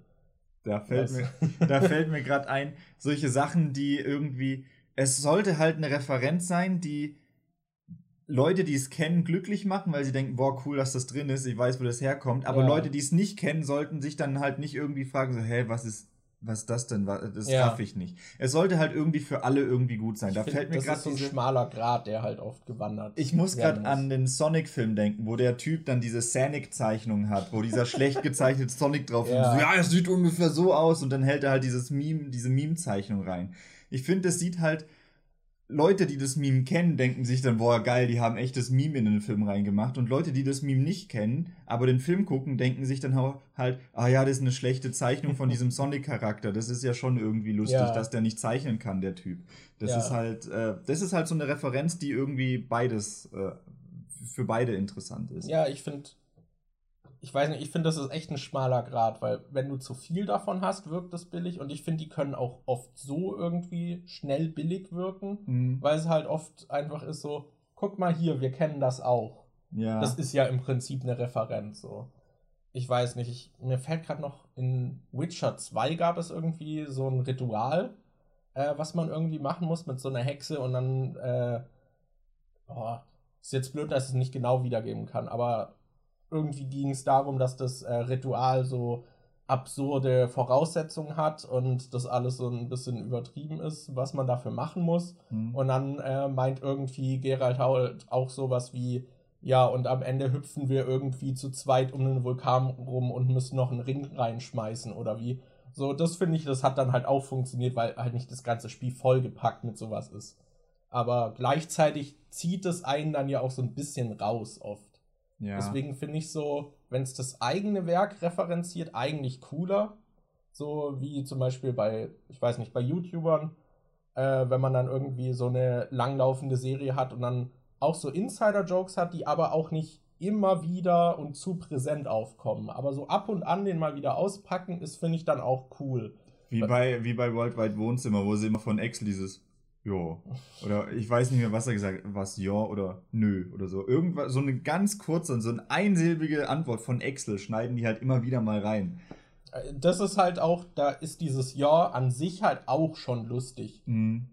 Da fällt Was? mir, da fällt mir gerade ein, solche Sachen, die irgendwie, es sollte halt eine Referenz sein, die Leute, die es kennen, glücklich machen, weil sie denken, boah, cool, dass das drin ist, ich weiß, wo das herkommt. Aber Ja. Leute, die es nicht kennen, sollten sich dann halt nicht irgendwie fragen, so, hä, was ist, was ist das denn? Was- Das Ja. raff ich nicht. Es sollte halt irgendwie für alle irgendwie gut sein. Da Ich find, fällt mir das gerade ist so ein schmaler Grad, der halt oft gewandert Ich muss gerade an den Sonic-Film denken, wo der Typ dann diese Sonic-Zeichnung hat, wo dieser schlecht gezeichnete Sonic drauf ist. Ja. So, ja, es sieht ungefähr so aus und dann hält er halt dieses Meme, diese Meme-Zeichnung rein. Ich finde, das sieht halt. Leute, die das Meme kennen, denken sich dann, boah, geil, die haben echtes Meme in den Film reingemacht. Und Leute, die das Meme nicht kennen, aber den Film gucken, denken sich dann halt, ah ja, das ist eine schlechte Zeichnung von diesem Sonic-Charakter. Das ist ja schon irgendwie lustig, Ja. dass der nicht zeichnen kann, der Typ. Das Ja. ist halt, äh, das ist halt so eine Referenz, die irgendwie beides, äh, für beide interessant ist. Ja, ich finde, ich weiß nicht, ich finde, das ist echt ein schmaler Grad, weil wenn du zu viel davon hast, wirkt das billig und ich finde, die können auch oft so irgendwie schnell billig wirken, Mhm. weil es halt oft einfach ist so, guck mal hier, wir kennen das auch. Ja. Das ist ja im Prinzip eine Referenz so. Ich weiß nicht, ich, mir fällt gerade noch, in Witcher 2 gab es irgendwie so ein Ritual, äh, was man irgendwie machen muss mit so einer Hexe und dann, äh, boah, ist jetzt blöd, dass ich es nicht genau wiedergeben kann, aber irgendwie ging es darum, dass das äh, Ritual so absurde Voraussetzungen hat und das alles so ein bisschen übertrieben ist, was man dafür machen muss. Mhm. Und dann äh, meint irgendwie Gerald halt auch sowas wie, ja, und am Ende hüpfen wir irgendwie zu zweit um den Vulkan rum und müssen noch einen Ring reinschmeißen oder wie. So, das finde ich, das hat dann halt auch funktioniert, weil halt nicht das ganze Spiel vollgepackt mit sowas ist. Aber gleichzeitig zieht es einen dann ja auch so ein bisschen raus oft. Ja. Deswegen finde ich so, wenn es das eigene Werk referenziert, eigentlich cooler. So wie zum Beispiel bei, ich weiß nicht, bei YouTubern, äh, wenn man dann irgendwie so eine langlaufende Serie hat und dann auch so Insider-Jokes hat, die aber auch nicht immer wieder und zu präsent aufkommen. Aber so ab und an den mal wieder auspacken, ist, finde ich, dann auch cool. Wie bei, wie bei Worldwide Wohnzimmer, wo sie immer von Excel dieses Ja. Oder ich weiß nicht mehr, was er gesagt hat. Was ja oder nö oder so. Irgendwas, so eine ganz kurze, so eine einsilbige Antwort von Excel schneiden die halt immer wieder mal rein. Äh, Das ist halt auch, da ist dieses Ja an sich halt auch schon lustig. Mhm.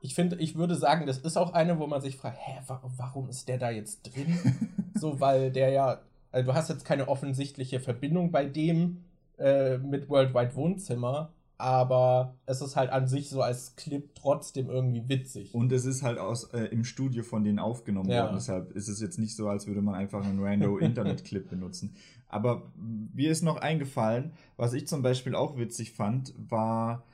Ich finde, ich würde sagen, das ist auch eine, wo man sich fragt, hä, wa warum ist der da jetzt drin? so, weil der ja, also du hast jetzt keine offensichtliche Verbindung bei dem äh, mit Worldwide Wohnzimmer, aber es ist halt an sich so als Clip trotzdem irgendwie witzig. Und es ist halt aus, äh, im Studio von denen aufgenommen ja. worden, deshalb ist es jetzt nicht so, als würde man einfach einen random Internet-Clip benutzen. Aber mir ist noch eingefallen, was ich zum Beispiel auch witzig fand, war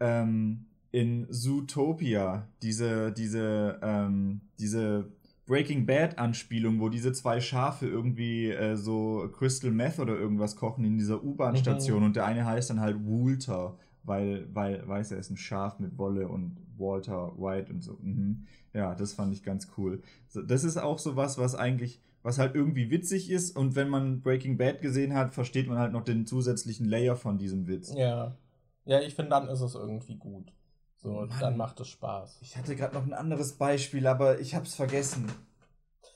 ähm, in Zootopia diese, diese, ähm, diese Breaking Bad Anspielung, wo diese zwei Schafe irgendwie äh, so Crystal Meth oder irgendwas kochen in dieser U-Bahn-Station mhm. und der eine heißt dann halt Walter weil, weil, weiß er ist ein Schaf mit Wolle und Walter White und so. Mhm. Ja, das fand ich ganz cool. Das ist auch so was, was eigentlich, was halt irgendwie witzig ist und wenn man Breaking Bad gesehen hat, versteht man halt noch den zusätzlichen Layer von diesem Witz. Ja. Ja, ich finde, dann ist es irgendwie gut. So, Mann. dann macht es Spaß. Ich hatte gerade noch ein anderes Beispiel, aber ich hab's vergessen.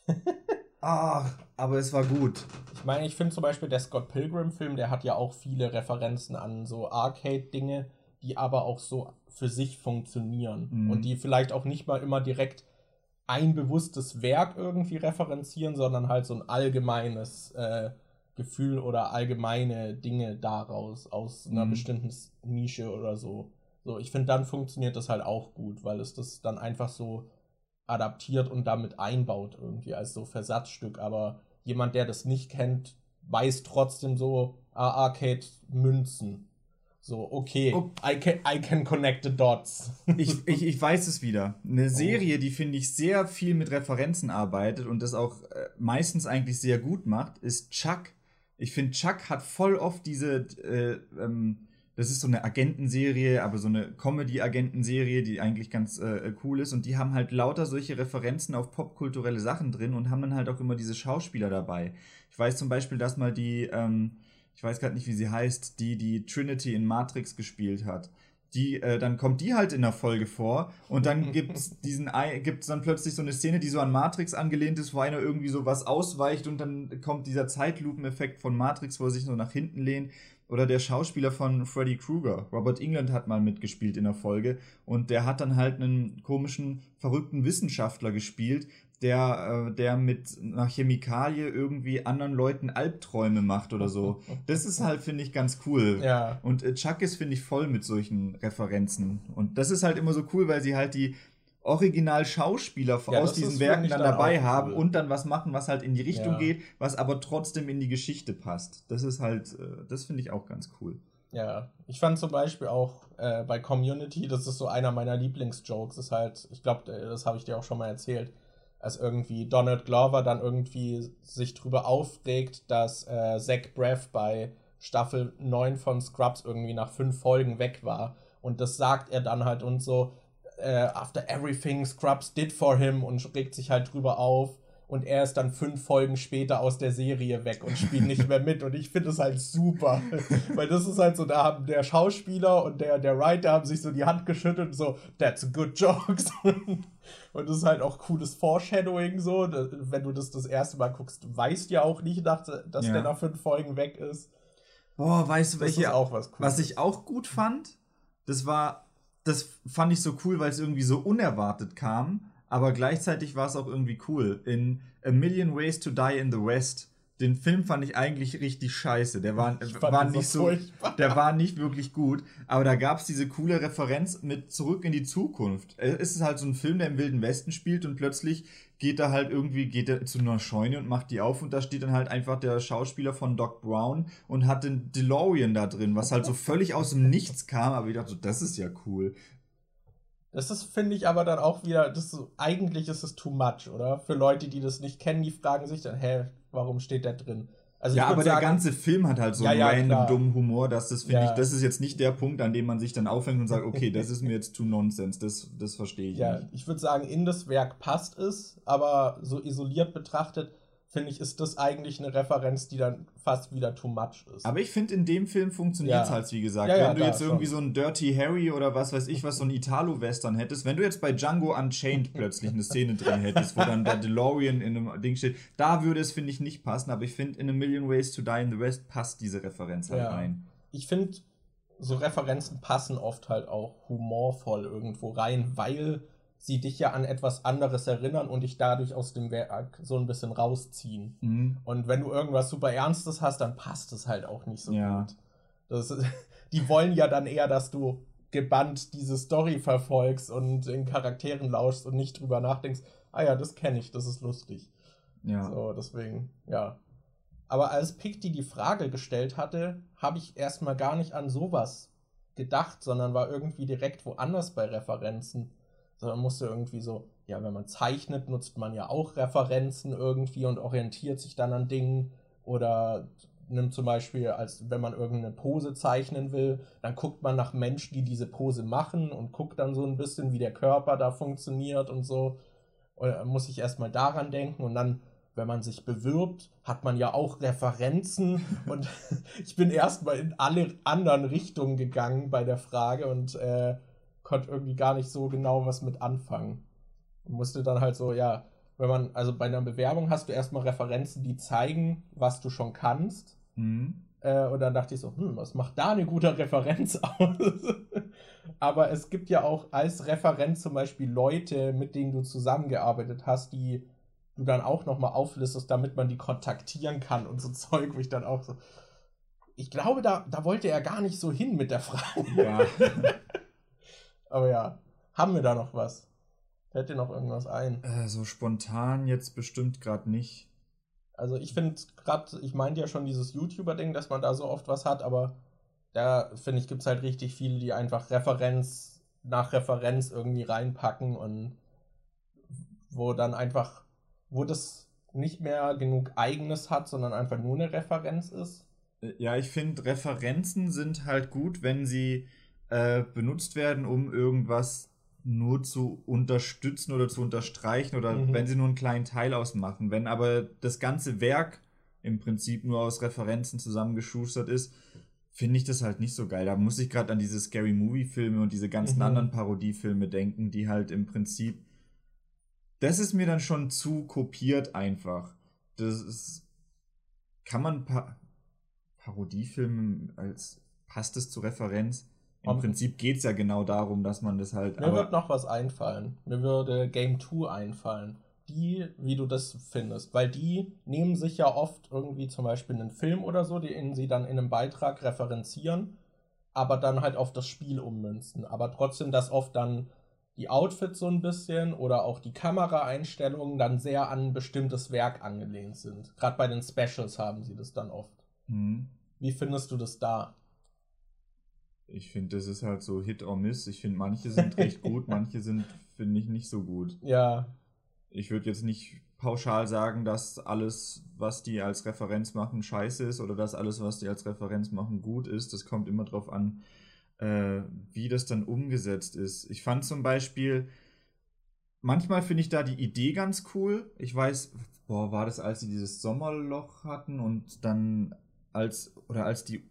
Ach, aber es war gut. Ich meine, ich finde zum Beispiel der Scott Pilgrim-Film, der hat ja auch viele Referenzen an so Arcade-Dinge, die aber auch so für sich funktionieren. Mhm. Und die vielleicht auch nicht mal immer direkt ein bewusstes Werk irgendwie referenzieren, sondern halt so ein allgemeines äh, Gefühl oder allgemeine Dinge daraus, aus einer mhm. bestimmten Nische oder so. So, ich finde, dann funktioniert das halt auch gut, weil es das dann einfach so adaptiert und damit einbaut, irgendwie als so Versatzstück. Aber jemand, der das nicht kennt, weiß trotzdem so, ah, Arcade-Münzen. So, okay, oh. I, can, I can connect the dots. ich, ich, ich weiß es wieder. Eine oh. Serie, die finde ich sehr viel mit Referenzen arbeitet und das auch äh, meistens eigentlich sehr gut macht, ist Chuck. Ich finde, Chuck hat voll oft diese äh, ähm, das ist so eine Agentenserie, aber so eine Comedy-Agentenserie, die eigentlich ganz äh, cool ist. Und die haben halt lauter solche Referenzen auf popkulturelle Sachen drin und haben dann halt auch immer diese Schauspieler dabei. Ich weiß zum Beispiel, dass mal die, ähm, ich weiß gerade nicht, wie sie heißt, die die Trinity in Matrix gespielt hat. Die, äh, dann kommt die halt in der Folge vor und dann gibt's diesen gibt's dann plötzlich so eine Szene, die so an Matrix angelehnt ist, wo einer irgendwie so was ausweicht und dann kommt dieser Zeitlupeneffekt von Matrix, wo er sich so nach hinten lehnt oder der Schauspieler von Freddy Krueger, Robert England, hat mal mitgespielt in der Folge und der hat dann halt einen komischen, verrückten Wissenschaftler gespielt, der, äh, der mit einer Chemikalie irgendwie anderen Leuten Albträume macht oder so. Das ist halt, finde ich, ganz cool. Ja. Und äh, Chuck ist, finde ich, voll mit solchen Referenzen. Und das ist halt immer so cool, weil sie halt die Original-Schauspieler ja, aus diesen Werken dann dabei haben cool. und dann was machen, was halt in die Richtung ja. geht, was aber trotzdem in die Geschichte passt. Das ist halt, äh, das finde ich auch ganz cool. Ja, ich fand zum Beispiel auch äh, bei Community, das ist so einer meiner Lieblingsjokes, ist halt, ich glaube, äh, das habe ich dir auch schon mal erzählt, als irgendwie Donald Glover dann irgendwie sich drüber aufregt, dass äh, Zach Braff bei Staffel 9 von Scrubs irgendwie nach fünf Folgen weg war. Und das sagt er dann halt und so, äh, After Everything Scrubs did for him und regt sich halt drüber auf. Und er ist dann fünf Folgen später aus der Serie weg und spielt nicht mehr mit. Und ich finde es halt super. Weil das ist halt so, da haben der Schauspieler und der, der Writer haben sich so die Hand geschüttelt und so, that's a good joke. und das ist halt auch cooles Foreshadowing so. Wenn du das das erste Mal guckst, weißt du ja auch nicht, dass ja. der nach fünf Folgen weg ist. Boah, weißt du, welche auch was, was ich auch gut fand? Das war das fand ich so cool, weil es irgendwie so unerwartet kam, aber gleichzeitig war es auch irgendwie cool. In A Million Ways to Die in the West, den Film fand ich eigentlich richtig scheiße. Der war, war nicht so, der war nicht wirklich gut, aber da gab es diese coole Referenz mit Zurück in die Zukunft. Es ist halt so ein Film, der im Wilden Westen spielt und plötzlich geht er halt irgendwie, geht er zu einer Scheune und macht die auf und da steht dann halt einfach der Schauspieler von Doc Brown und hat den DeLorean da drin, was halt so völlig aus dem Nichts kam, aber ich dachte so, das ist ja cool. Das ist, finde ich, aber dann auch wieder, das ist, eigentlich ist es too much, oder? Für Leute, die das nicht kennen, die fragen sich dann, hä, warum steht der drin? Also ja, aber sagen, der ganze Film hat halt so ja, einen ja, random klar. dummen Humor, dass das finde ja. ich, das ist jetzt nicht der Punkt, an dem man sich dann aufhängt und sagt, okay, das ist mir jetzt too nonsense, das, das verstehe ich ja, nicht. ich würde sagen, in das Werk passt es, aber so isoliert betrachtet finde ich, ist das eigentlich eine Referenz, die dann fast wieder too much ist. Aber ich finde, in dem Film funktioniert es ja. halt, wie gesagt. Ja, ja, wenn du jetzt irgendwie so ein Dirty Harry oder was weiß ich, was so ein Italo-Western hättest, wenn du jetzt bei Django Unchained plötzlich eine Szene drin hättest, wo dann der DeLorean in einem Ding steht, da würde es, finde ich, nicht passen. Aber ich finde, in A Million Ways to Die in the West passt diese Referenz halt rein. Ich finde, so Referenzen passen oft halt auch humorvoll irgendwo rein, weil sie dich ja an etwas anderes erinnern und dich dadurch aus dem Werk so ein bisschen rausziehen. Mhm. Und wenn du irgendwas super Ernstes hast, dann passt es halt auch nicht so Ja. gut. Das, die wollen ja dann eher, dass du gebannt diese Story verfolgst und den Charakteren lauschst und nicht drüber nachdenkst, ah ja, das kenne ich, das ist lustig. Ja. So, deswegen, ja. Aber als Picti die Frage gestellt hatte, habe ich erstmal gar nicht an sowas gedacht, sondern war irgendwie direkt woanders bei Referenzen. Sondern musste irgendwie so, ja, wenn man zeichnet, nutzt man ja auch Referenzen irgendwie und orientiert sich dann an Dingen. Oder nimmt zum Beispiel, als wenn man irgendeine Pose zeichnen will, dann guckt man nach Menschen, die diese Pose machen und guckt dann so ein bisschen, wie der Körper da funktioniert und so. Oder muss ich erstmal daran denken und dann, wenn man sich bewirbt, hat man ja auch Referenzen und ich bin erstmal in alle anderen Richtungen gegangen bei der Frage und äh, konnte irgendwie gar nicht so genau was mit anfangen. Und musste dann halt so, ja, wenn man, also bei einer Bewerbung hast du erstmal Referenzen, die zeigen, was du schon kannst. Mhm. Äh, und dann dachte ich so, hm, was macht da eine gute Referenz aus? Aber es gibt ja auch als Referenz zum Beispiel Leute, mit denen du zusammengearbeitet hast, die du dann auch nochmal auflistest, damit man die kontaktieren kann und so Zeug, wo ich dann auch so. Ich glaube, da, da wollte er gar nicht so hin mit der Frage. Ja. Aber ja, haben wir da noch was? Fällt dir noch irgendwas ein? äh, so spontan jetzt bestimmt gerade nicht. Also ich finde gerade, ich meinte ja schon dieses YouTuber-Ding, dass man da so oft was hat, aber da finde ich, gibt es halt richtig viele, die einfach Referenz nach Referenz irgendwie reinpacken und wo dann einfach, wo das nicht mehr genug eigenes hat, sondern einfach nur eine Referenz ist. Äh, Ja, ich finde, Referenzen sind halt gut, wenn sie äh, benutzt werden, um irgendwas nur zu unterstützen oder zu unterstreichen oder Mhm. wenn sie nur einen kleinen Teil ausmachen. Wenn aber das ganze Werk im Prinzip nur aus Referenzen zusammengeschustert ist, finde ich das halt nicht so geil. Da muss ich gerade an diese Scary Movie Filme und diese ganzen Mhm. anderen Parodiefilme denken, die halt im Prinzip das ist mir dann schon zu kopiert einfach. Das ist kann man pa Parodiefilme als passt es zur Referenz? Im Aber- Prinzip geht es ja genau darum, dass man das halt. Mir wird noch was einfallen. Mir würde Game 2 einfallen. Die, wie du das findest. Weil die nehmen sich ja oft irgendwie zum Beispiel einen Film oder so, den sie dann in einem Beitrag referenzieren, aber dann halt auf das Spiel ummünzen. Aber trotzdem, dass oft dann die Outfits so ein bisschen oder auch die Kameraeinstellungen dann sehr an ein bestimmtes Werk angelehnt sind. Gerade bei den Specials haben sie das dann oft. Hm. Wie findest du das da? Ich finde, das ist halt so Hit or Miss. Ich finde, manche sind recht gut, manche sind, finde ich, nicht so gut. Ja, Ich würde jetzt nicht pauschal sagen, dass alles, was die als Referenz machen, scheiße ist oder dass alles, was die als Referenz machen, gut ist. Das kommt immer drauf an, äh, wie das dann umgesetzt ist. Ich fand zum Beispiel, manchmal finde ich da die Idee ganz cool. Ich weiß, boah, war das, als sie dieses Sommerloch hatten und dann als, oder als die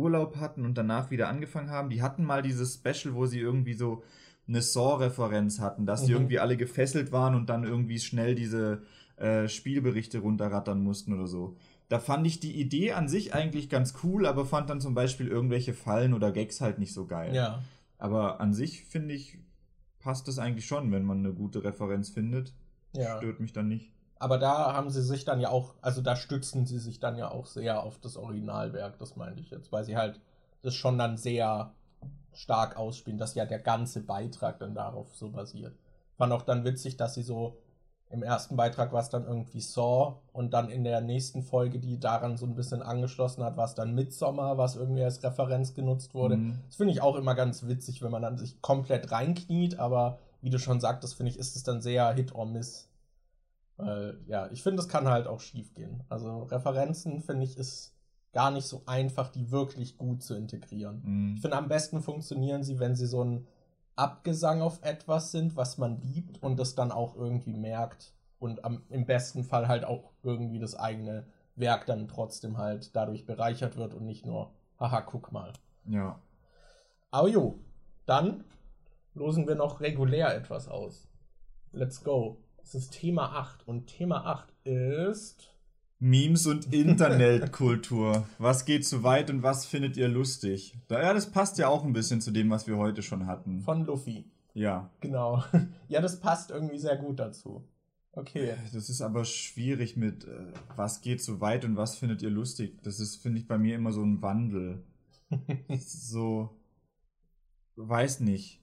Urlaub hatten und danach wieder angefangen haben, die hatten mal dieses Special, wo sie irgendwie so eine Saw-Referenz hatten, dass die Mhm. irgendwie alle gefesselt waren und dann irgendwie schnell diese äh, Spielberichte runterrattern mussten oder so. Da fand ich die Idee an sich eigentlich ganz cool, aber fand dann zum Beispiel irgendwelche Fallen oder Gags halt nicht so geil. ja. Aber an sich finde ich, passt das eigentlich schon, wenn man eine gute Referenz findet. Ja. Stört mich dann nicht. Aber da haben sie sich dann ja auch, also da stützen sie sich dann ja auch sehr auf das Originalwerk, das meinte ich jetzt, weil sie halt das schon dann sehr stark ausspielen, dass ja der ganze Beitrag dann darauf so basiert. Fand auch dann witzig, dass sie so im ersten Beitrag war es dann irgendwie Saw und dann in der nächsten Folge, die daran so ein bisschen angeschlossen hat, war es dann Midsommar, was irgendwie als Referenz genutzt wurde. Mhm. Das finde ich auch immer ganz witzig, wenn man dann sich komplett reinkniet, aber wie du schon sagtest, finde ich, ist es dann sehr Hit or Miss. Weil, ja, ich finde, es kann halt auch schief gehen. Also Referenzen, finde ich, ist gar nicht so einfach, die wirklich gut zu integrieren. Mhm. Ich finde, am besten funktionieren sie, wenn sie so ein Abgesang auf etwas sind, was man liebt und das dann auch irgendwie merkt und am, im besten Fall halt auch irgendwie das eigene Werk dann trotzdem halt dadurch bereichert wird und nicht nur, haha, guck mal. Ja. Aber jo, dann losen wir noch regulär etwas aus. Let's go. Es ist Thema 8 und Thema 8 ist Memes und Internetkultur. was geht zu weit und was findet ihr lustig? Da, ja, das passt ja auch ein bisschen zu dem, was wir heute schon hatten. von Luffy. Ja. Genau. Ja, das passt irgendwie sehr gut dazu. Okay. Das ist aber schwierig mit, äh, was geht so weit und was findet ihr lustig. Das ist, finde ich, bei mir immer so ein Wandel. so, weiß nicht.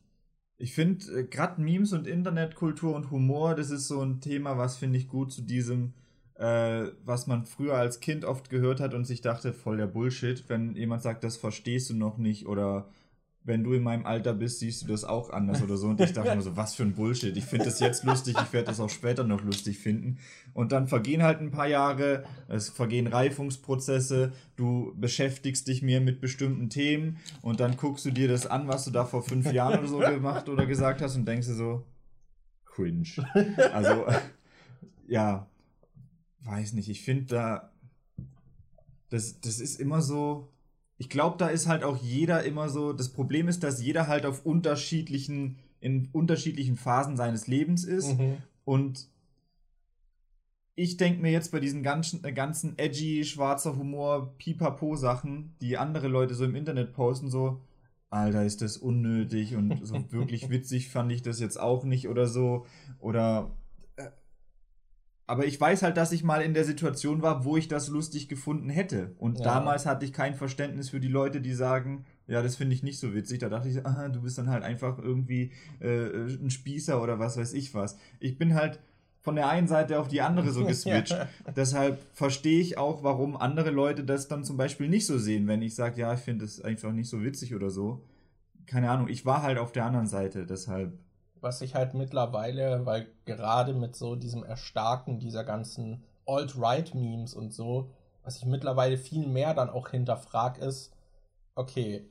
Ich finde, äh, gerade Memes und Internetkultur und Humor, das ist so ein Thema, was finde ich gut zu diesem, äh, was man früher als Kind oft gehört hat und sich dachte, voll der Bullshit, wenn jemand sagt, das verstehst du noch nicht oder wenn du in meinem Alter bist, siehst du das auch anders oder so. Und ich dachte nur so, was für ein Bullshit. Ich finde das jetzt lustig, ich werde das auch später noch lustig finden. Und dann vergehen halt ein paar Jahre, es vergehen Reifungsprozesse, du beschäftigst dich mehr mit bestimmten Themen und dann guckst du dir das an, was du da vor fünf Jahren oder so gemacht oder gesagt hast und denkst dir so, cringe. Also, ja, weiß nicht, ich finde da, das, das ist immer so, ich glaube, da ist halt auch jeder immer so. Das Problem ist, dass jeder halt auf unterschiedlichen, in unterschiedlichen Phasen seines Lebens ist. Mhm. Und ich denke mir jetzt bei diesen ganzen, äh, ganzen edgy, schwarzer Humor, Pipapo-Sachen, die andere Leute so im Internet posten, so, Alter, ist das unnötig und so wirklich witzig fand ich das jetzt auch nicht oder so. Oder aber ich weiß halt, dass ich mal in der Situation war, wo ich das lustig gefunden hätte. Und ja. damals hatte ich kein Verständnis für die Leute, die sagen, ja, das finde ich nicht so witzig. Da dachte ich, aha, du bist dann halt einfach irgendwie äh, ein Spießer oder was weiß ich was. Ich bin halt von der einen Seite auf die andere so geswitcht. ja. Deshalb verstehe ich auch, warum andere Leute das dann zum Beispiel nicht so sehen, wenn ich sage, ja, ich finde es einfach nicht so witzig oder so. Keine Ahnung, ich war halt auf der anderen Seite, deshalb was ich halt mittlerweile, weil gerade mit so diesem Erstarken dieser ganzen Alt-Right-Memes und so, was ich mittlerweile viel mehr dann auch hinterfrag ist, okay,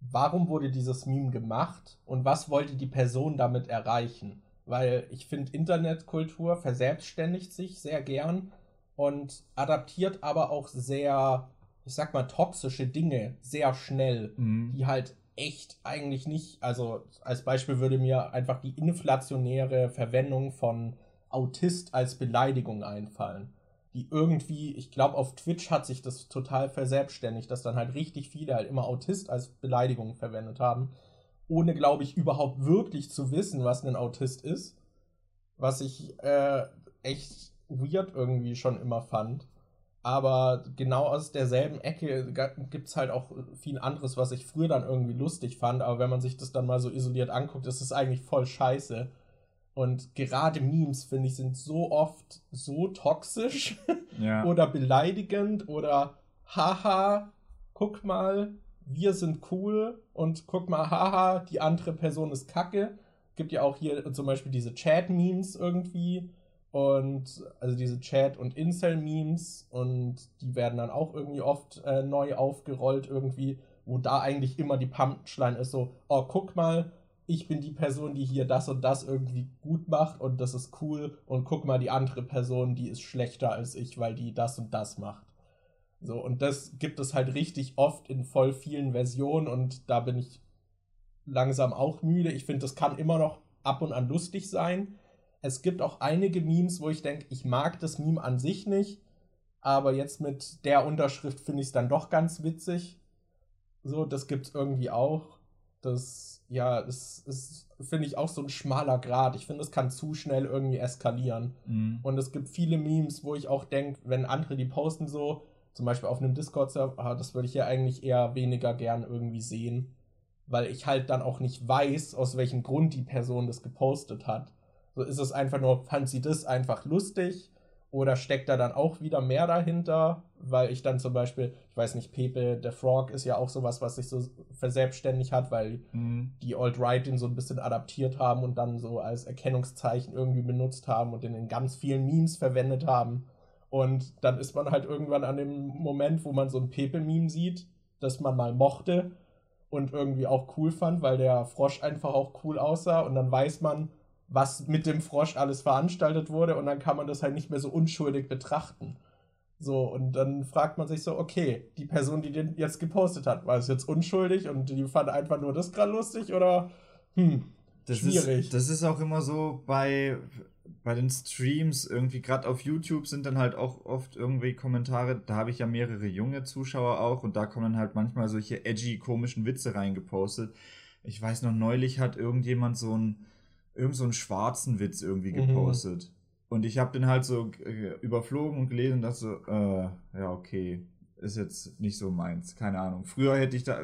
warum wurde dieses Meme gemacht und was wollte die Person damit erreichen? Weil ich finde, Internetkultur verselbstständigt sich sehr gern und adaptiert aber auch sehr, ich sag mal, toxische Dinge sehr schnell, mhm. die halt echt eigentlich nicht. Also als Beispiel würde mir einfach die inflationäre Verwendung von Autist als Beleidigung einfallen. Die irgendwie, ich glaube, auf Twitch hat sich das total verselbstständigt, dass dann halt richtig viele halt immer Autist als Beleidigung verwendet haben, ohne, glaube ich, überhaupt wirklich zu wissen, was ein Autist ist. Was ich äh, echt weird irgendwie schon immer fand. Aber genau aus derselben Ecke gibt es halt auch viel anderes, was ich früher dann irgendwie lustig fand. Aber wenn man sich das dann mal so isoliert anguckt, ist es eigentlich voll scheiße. Und gerade Memes, finde ich, sind so oft so toxisch ja. oder beleidigend oder haha, guck mal, wir sind cool und guck mal, haha, die andere Person ist kacke. Gibt ja auch hier zum Beispiel diese Chat-Memes irgendwie und also diese Chat- und Incel-Memes und die werden dann auch irgendwie oft äh, neu aufgerollt irgendwie, wo da eigentlich immer die Punchline ist so, oh, guck mal, ich bin die Person, die hier das und das irgendwie gut macht und das ist cool und guck mal, die andere Person, die ist schlechter als ich, weil die das und das macht. So, und das gibt es halt richtig oft in voll vielen Versionen und da bin ich langsam auch müde. Ich finde, das kann immer noch ab und an lustig sein, es gibt auch einige Memes, wo ich denke, ich mag das Meme an sich nicht, aber jetzt mit der Unterschrift finde ich es dann doch ganz witzig. So, das gibt es irgendwie auch. Das, ja, das ist, finde ich, auch so ein schmaler Grad. Ich finde, es kann zu schnell irgendwie eskalieren. Mhm. Und es gibt viele Memes, wo ich auch denke, wenn andere die posten so, zum Beispiel auf einem Discord-Server, ah, das würde ich ja eigentlich eher weniger gern irgendwie sehen, weil ich halt dann auch nicht weiß, aus welchem Grund die Person das gepostet hat. So ist es einfach nur, fand sie das einfach lustig oder steckt da dann auch wieder mehr dahinter? Weil ich dann zum Beispiel, ich weiß nicht, Pepe the Frog ist ja auch sowas, was sich so verselbstständigt hat, weil mhm. die Alt-Right den so ein bisschen adaptiert haben und dann so als Erkennungszeichen irgendwie benutzt haben und den in ganz vielen Memes verwendet haben. Und dann ist man halt irgendwann an dem Moment, wo man so ein Pepe-Meme sieht, das man mal mochte und irgendwie auch cool fand, weil der Frosch einfach auch cool aussah. Und dann weiß man, was mit dem Frosch alles veranstaltet wurde und dann kann man das halt nicht mehr so unschuldig betrachten. So, und dann fragt man sich so, okay, die Person, die den jetzt gepostet hat, war es jetzt unschuldig und die fand einfach nur das gerade lustig oder hm, das schwierig. Ist, das ist auch immer so bei, bei den Streams, irgendwie gerade auf YouTube sind dann halt auch oft irgendwie Kommentare, da habe ich ja mehrere junge Zuschauer auch und da kommen dann halt manchmal solche edgy, komischen Witze reingepostet ich weiß noch, neulich hat irgendjemand so einen, irgend so einen schwarzen Witz irgendwie Mhm. gepostet. Und ich habe den halt so äh, überflogen und gelesen und dachte so, äh, ja, okay, ist jetzt nicht so meins, keine Ahnung. Früher hätte ich da.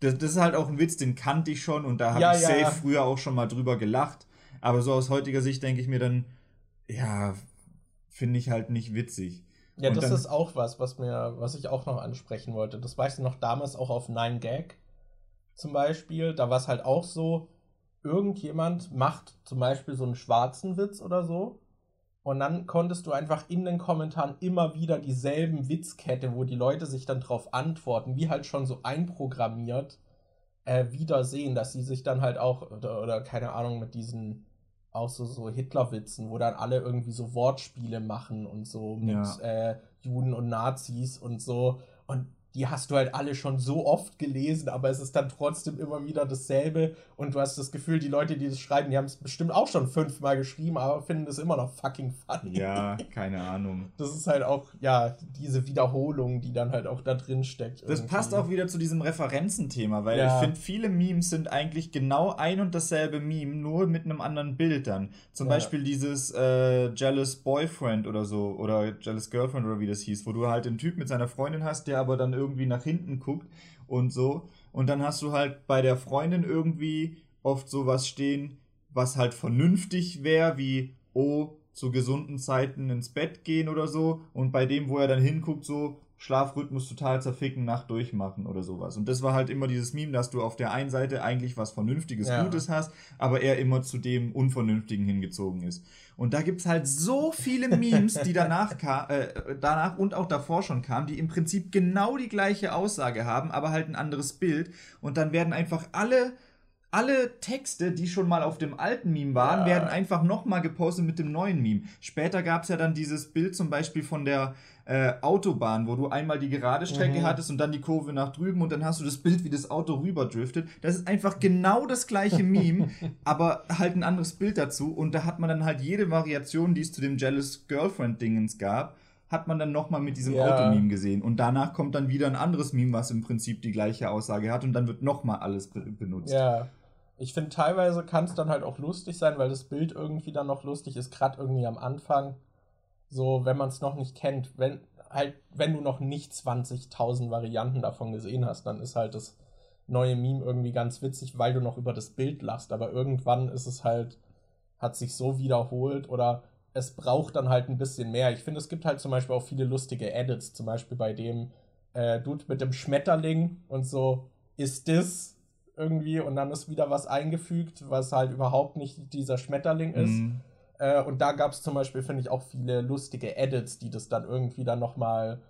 Das, das ist halt auch ein Witz, den kannte ich schon und da habe Ja, ich ja. safe früher auch schon mal drüber gelacht. Aber so aus heutiger Sicht denke ich mir dann, ja, finde ich halt nicht witzig. Ja, Und das dann- ist auch was, was mir, was ich auch noch ansprechen wollte. Das weißt du noch damals auch auf 9gag zum Beispiel. Da war es halt auch so, irgendjemand macht zum Beispiel so einen schwarzen Witz oder so. Und dann konntest du einfach in den Kommentaren immer wieder dieselben Witzkette, wo die Leute sich dann drauf antworten, wie halt schon so einprogrammiert, äh, wieder sehen, dass sie sich dann halt auch, oder, oder keine Ahnung, mit diesen auch so, so Hitlerwitzen, wo dann alle irgendwie so Wortspiele machen und so mit Ja. äh, Juden und Nazis und so. Und die hast du halt alle schon so oft gelesen, aber es ist dann trotzdem immer wieder dasselbe. Und du hast das Gefühl, die Leute, die das schreiben, die haben es bestimmt auch schon fünfmal geschrieben, aber finden es immer noch fucking funny. Ja, keine Ahnung. Das ist halt auch, ja, diese Wiederholung, die dann halt auch da drin steckt. Das passt auch wieder zu diesem Referenzenthema, weil Ja. ich finde, viele Memes sind eigentlich genau ein und dasselbe Meme, nur mit einem anderen Bild dann. Zum Ja. Beispiel dieses äh, Jealous Boyfriend oder so, oder Jealous Girlfriend oder wie das hieß, wo du halt den Typ mit seiner Freundin hast, der aber dann irgendwie nach hinten guckt und so. Und dann hast du halt bei der Freundin irgendwie oft sowas stehen, was halt vernünftig wäre, wie, oh, zu gesunden Zeiten ins Bett gehen oder so. Und bei dem, wo er dann hinguckt, so Schlafrhythmus total zerficken, Nacht durchmachen oder sowas. Und das war halt immer dieses Meme, dass du auf der einen Seite eigentlich was Vernünftiges, Ja. Gutes hast, aber er immer zu dem Unvernünftigen hingezogen ist. Und da gibt's halt so viele Memes, die danach, ka äh, danach und auch davor schon kamen, die im Prinzip genau die gleiche Aussage haben, aber halt ein anderes Bild. Und dann werden einfach alle alle Texte, die schon mal auf dem alten Meme waren, Ja. werden einfach nochmal gepostet mit dem neuen Meme. Später gab es ja dann dieses Bild zum Beispiel von der äh, Autobahn, wo du einmal die gerade Strecke Mhm. hattest und dann die Kurve nach drüben und dann hast du das Bild, wie das Auto rüberdriftet. Das ist einfach genau das gleiche Meme, aber halt ein anderes Bild dazu. Und da hat man dann halt jede Variation, die es zu dem Jealous Girlfriend-Dingens gab, hat man dann nochmal mit diesem Ja. Automeme gesehen. Und danach kommt dann wieder ein anderes Meme, was im Prinzip die gleiche Aussage hat und dann wird nochmal alles be benutzt. Ja. Ich finde, teilweise kann es dann halt auch lustig sein, weil das Bild irgendwie dann noch lustig ist, gerade irgendwie am Anfang. So, wenn man es noch nicht kennt, wenn halt, wenn du noch nicht 20.000 Varianten davon gesehen hast, dann ist halt das neue Meme irgendwie ganz witzig, weil du noch über das Bild lachst. Aber irgendwann ist es halt, hat sich so wiederholt oder es braucht dann halt ein bisschen mehr. Ich finde, es gibt halt zum Beispiel auch viele lustige Edits, zum Beispiel bei dem äh, Dude mit dem Schmetterling und so, ist das irgendwie und dann ist wieder was eingefügt, was halt überhaupt nicht dieser Schmetterling ist. Mhm. Äh, und da gab es zum Beispiel, finde ich, auch viele lustige Edits, die das dann irgendwie dann nochmal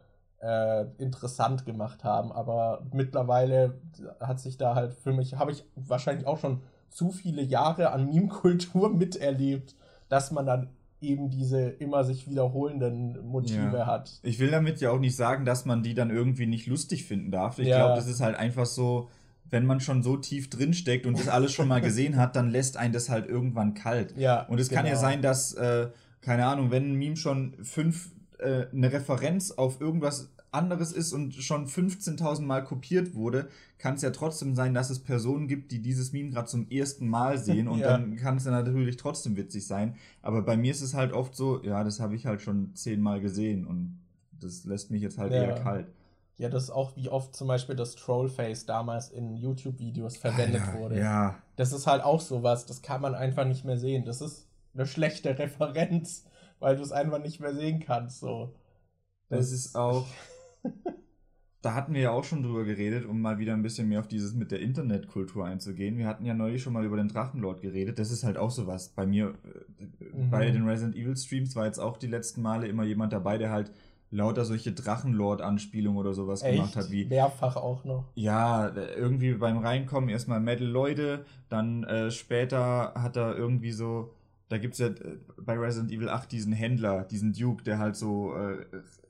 äh, interessant gemacht haben. Aber mittlerweile hat sich da halt für mich, habe ich wahrscheinlich auch schon zu viele Jahre an Meme-Kultur miterlebt, dass man dann eben diese immer sich wiederholenden Motive Ja. hat. Ich will damit ja auch nicht sagen, dass man die dann irgendwie nicht lustig finden darf. Ich Ja. glaube, das ist halt einfach so, wenn man schon so tief drin steckt und das alles schon mal gesehen hat, dann lässt einen das halt irgendwann kalt. Ja, Und es kann ja genau. sein, dass, äh, keine Ahnung, wenn ein Meme schon fünf, äh, eine Referenz auf irgendwas anderes ist und schon 15.000 Mal kopiert wurde, kann es ja trotzdem sein, dass es Personen gibt, die dieses Meme gerade zum ersten Mal sehen und Ja. dann kann es dann natürlich trotzdem witzig sein. Aber bei mir ist es halt oft so, ja, das habe ich halt schon zehnmal gesehen und das lässt mich jetzt halt Ja. eher kalt. Ja, das ist auch, wie oft zum Beispiel das Trollface damals in YouTube-Videos verwendet Alter, wurde. Ja, Das ist halt auch sowas, das kann man einfach nicht mehr sehen. Das ist eine schlechte Referenz, weil du es einfach nicht mehr sehen kannst. So. Das ist auch. Da hatten wir ja auch schon drüber geredet, um mal wieder ein bisschen mehr auf dieses mit der Internetkultur einzugehen. Wir hatten ja neulich schon mal über den Drachenlord geredet. Das ist halt auch sowas. Bei mir, äh, Mhm. bei den Resident Evil Streams war jetzt auch die letzten Male immer jemand dabei, der halt lauter solche Drachenlord-Anspielungen oder sowas gemacht hat, wie Mehrfach auch noch. ja, irgendwie beim Reinkommen erstmal Metal Leute, dann äh, später hat er irgendwie so, da gibt's ja äh, bei Resident Evil 8 diesen Händler, diesen Duke, der halt so, äh,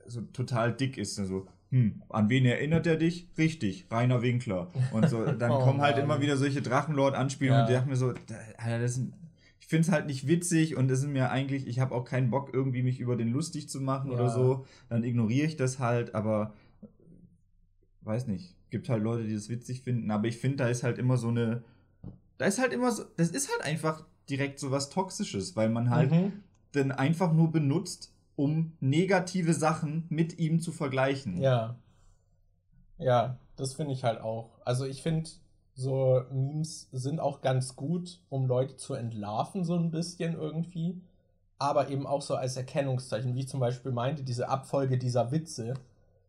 so total dick ist. Also, hm, an wen erinnert er dich? Richtig, Rainer Winkler. Und so, dann Oh kommen halt Mann. immer wieder solche Drachenlord-Anspielungen Ja. und ich dachte mir so, Alter, das ist, ich finde es halt nicht witzig und es ist mir eigentlich, ich habe auch keinen Bock, irgendwie mich über den lustig zu machen Ja. oder so. Dann ignoriere ich das halt, aber weiß nicht, gibt halt Leute, die das witzig finden, aber ich finde, da ist halt immer so eine, da ist halt immer so, das ist halt einfach direkt so was Toxisches, weil man halt Mhm. dann einfach nur benutzt, um negative Sachen mit ihm zu vergleichen. Ja. Ja, das finde ich halt auch. Also ich finde, so Memes sind auch ganz gut, um Leute zu entlarven, so ein bisschen irgendwie. Aber eben auch so als Erkennungszeichen, wie ich zum Beispiel meinte, diese Abfolge dieser Witze.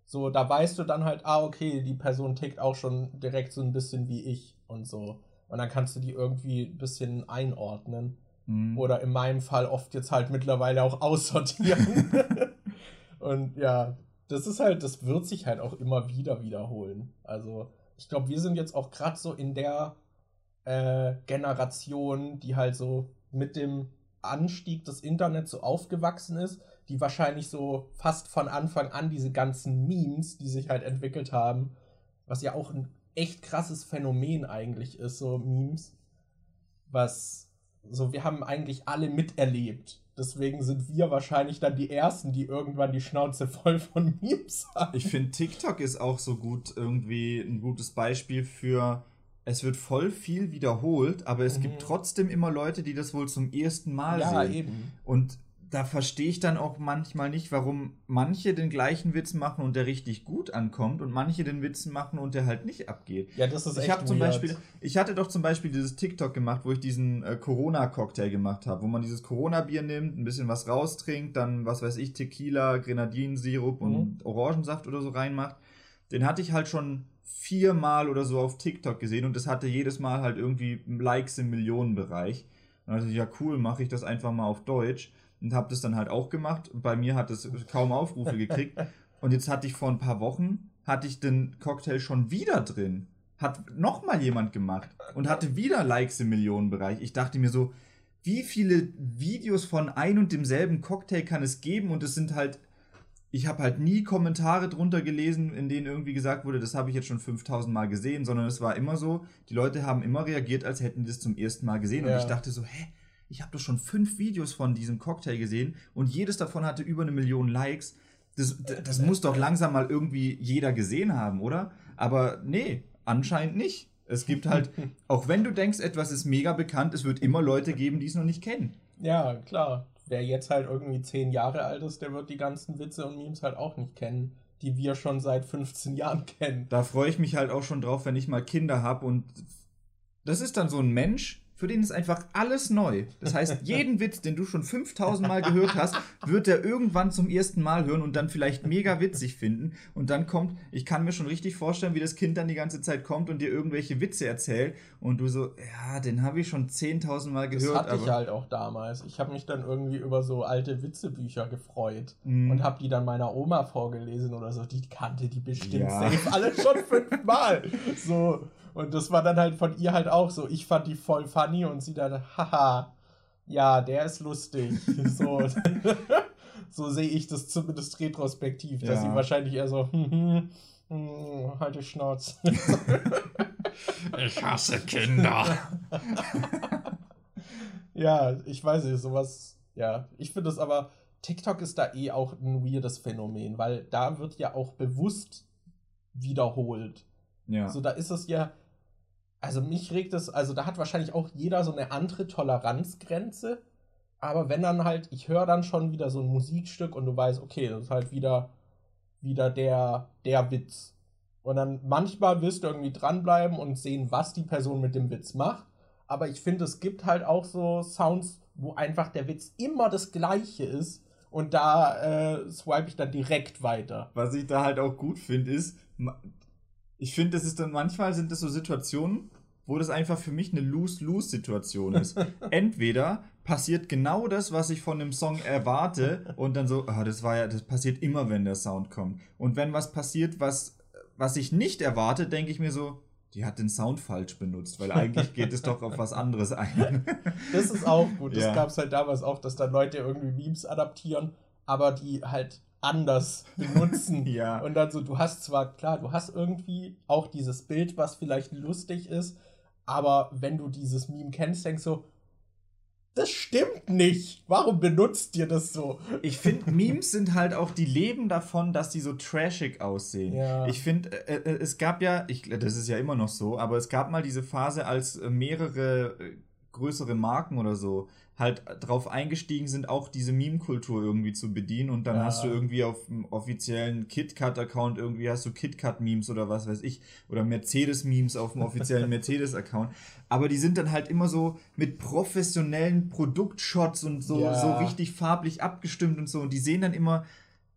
So, da weißt du dann halt, ah, okay, die Person tickt auch schon direkt so ein bisschen wie ich und so. Und dann kannst du die irgendwie ein bisschen einordnen. Mhm. Oder in meinem Fall oft jetzt halt mittlerweile auch aussortieren. und ja, das ist halt, das wird sich halt auch immer wieder wiederholen. Also, ich glaube, wir sind jetzt auch gerade so in der äh, Generation, die halt so mit dem Anstieg des Internets so aufgewachsen ist, die wahrscheinlich so fast von Anfang an diese ganzen Memes, die sich halt entwickelt haben, was ja auch ein echt krasses Phänomen eigentlich ist, so Memes, was so, wir haben eigentlich alle miterlebt. Deswegen sind wir wahrscheinlich dann die Ersten, die irgendwann die Schnauze voll von Memes haben. Ich finde, TikTok ist auch so gut irgendwie ein gutes Beispiel für, es wird voll viel wiederholt, aber es Mhm. gibt trotzdem immer Leute, die das wohl zum ersten Mal sehen. eben. Und da verstehe ich dann auch manchmal nicht, warum manche den gleichen Witz machen und der richtig gut ankommt und manche den Witz machen und der halt nicht abgeht. Ja, das ist Ich echt zum. Beispiel, ich hatte doch zum Beispiel dieses TikTok gemacht, wo ich diesen äh, Corona-Cocktail gemacht habe, wo man dieses Corona-Bier nimmt, ein bisschen was raustrinkt, dann was weiß ich, Tequila, Grenadinsirup Mhm. und Orangensaft oder so reinmacht. Den hatte ich halt schon viermal oder so auf TikTok gesehen und das hatte jedes Mal halt irgendwie Likes im Millionenbereich. Und dann dachte ich, ja cool, mache ich das einfach mal auf Deutsch und habe das dann halt auch gemacht. Und bei mir hat es kaum Aufrufe gekriegt. Und jetzt hatte ich vor ein paar Wochen, hatte ich den Cocktail schon wieder drin. Hat nochmal jemand gemacht und hatte wieder Likes im Millionenbereich. Ich dachte mir so, wie viele Videos von ein und demselben Cocktail kann es geben? Und es sind halt, ich habe halt nie Kommentare drunter gelesen, in denen irgendwie gesagt wurde, das habe ich jetzt schon 5000 Mal gesehen, sondern es war immer so, die Leute haben immer reagiert, als hätten die das zum ersten Mal gesehen. Ja. Und ich dachte so, hä? Ich habe doch schon fünf Videos von diesem Cocktail gesehen und jedes davon hatte über eine Million Likes. Das, das, das muss doch langsam mal irgendwie jeder gesehen haben, oder? Aber nee, anscheinend nicht. Es gibt halt, auch wenn du denkst, etwas ist mega bekannt, es wird immer Leute geben, die es noch nicht kennen. Ja, klar. Wer jetzt halt irgendwie zehn Jahre alt ist, der wird die ganzen Witze und Memes halt auch nicht kennen, die wir schon seit 15 Jahren kennen. Da freue ich mich halt auch schon drauf, wenn ich mal Kinder habe und das ist dann so ein Mensch, für den ist einfach alles neu. Das heißt, jeden Witz, den du schon 5000 Mal gehört hast, wird er irgendwann zum ersten Mal hören und dann vielleicht mega witzig finden. Und dann kommt, ich kann mir schon richtig vorstellen, wie das Kind dann die ganze Zeit kommt und dir irgendwelche Witze erzählt und du so, ja, den habe ich schon 10.000 Mal Das gehört. hatte ich aber halt auch damals. Ich habe mich dann irgendwie über so alte Witzebücher gefreut Mhm. und habe die dann meiner Oma vorgelesen oder so. Die kannte die bestimmt Ja. safe alle schon fünfmal. So. Und das war dann halt von ihr halt auch so. Ich fand die voll funny und sie dann, haha, ja, der ist lustig. So, so sehe ich das zumindest retrospektiv, dass Ja. sie wahrscheinlich eher so, hm, hm, hm, halt die Schnauze. ich hasse Kinder. Ja, ich weiß nicht, sowas, ja. Ich finde es aber, TikTok ist da eh auch ein weirdes Phänomen, weil da wird ja auch bewusst wiederholt. ja. So, da ist es ja, also mich regt es, also da hat wahrscheinlich auch jeder so eine andere Toleranzgrenze, aber wenn dann halt, ich höre dann schon wieder so ein Musikstück und du weißt, okay, das ist halt wieder, wieder der, der Witz. Und dann manchmal wirst du irgendwie dranbleiben und sehen, was die Person mit dem Witz macht. Aber ich finde, es gibt halt auch so Sounds, wo einfach der Witz immer das gleiche ist. Und da äh, swipe ich dann direkt weiter. Was ich da halt auch gut finde, ist, ich finde, das ist dann manchmal sind das so Situationen, wo das einfach für mich eine Lose-Lose-Situation ist. Entweder passiert genau das, was ich von dem Song erwarte, und dann so, ah, das war ja, das passiert immer, wenn der Sound kommt. Und wenn was passiert, was, was ich nicht erwarte, denke ich mir so, die hat den Sound falsch benutzt, weil eigentlich geht es doch auf was anderes ein. Das ist auch gut. Das Ja. gab es halt damals auch, dass dann Leute irgendwie Memes adaptieren, aber die halt anders benutzen. Ja. Und dann so, du hast zwar, klar, du hast irgendwie auch dieses Bild, was vielleicht lustig ist, aber wenn du dieses Meme kennst, denkst du, das stimmt nicht. Warum benutzt ihr das so? Ich finde, Memes sind halt auch, die leben davon, dass die so trashig aussehen. Ja. Ich finde, äh, äh, es gab ja, ich, das ist ja immer noch so, aber es gab mal diese Phase, als mehrere äh, größere Marken oder so halt drauf eingestiegen sind, auch diese Meme-Kultur irgendwie zu bedienen und dann Ja. hast du irgendwie auf dem offiziellen KitKat-Account irgendwie hast du KitKat-Memes oder was weiß ich oder Mercedes-Memes auf dem offiziellen Mercedes-Account, aber die sind dann halt immer so mit professionellen Produktshots und so, Ja. so richtig farblich abgestimmt und so und die sehen dann immer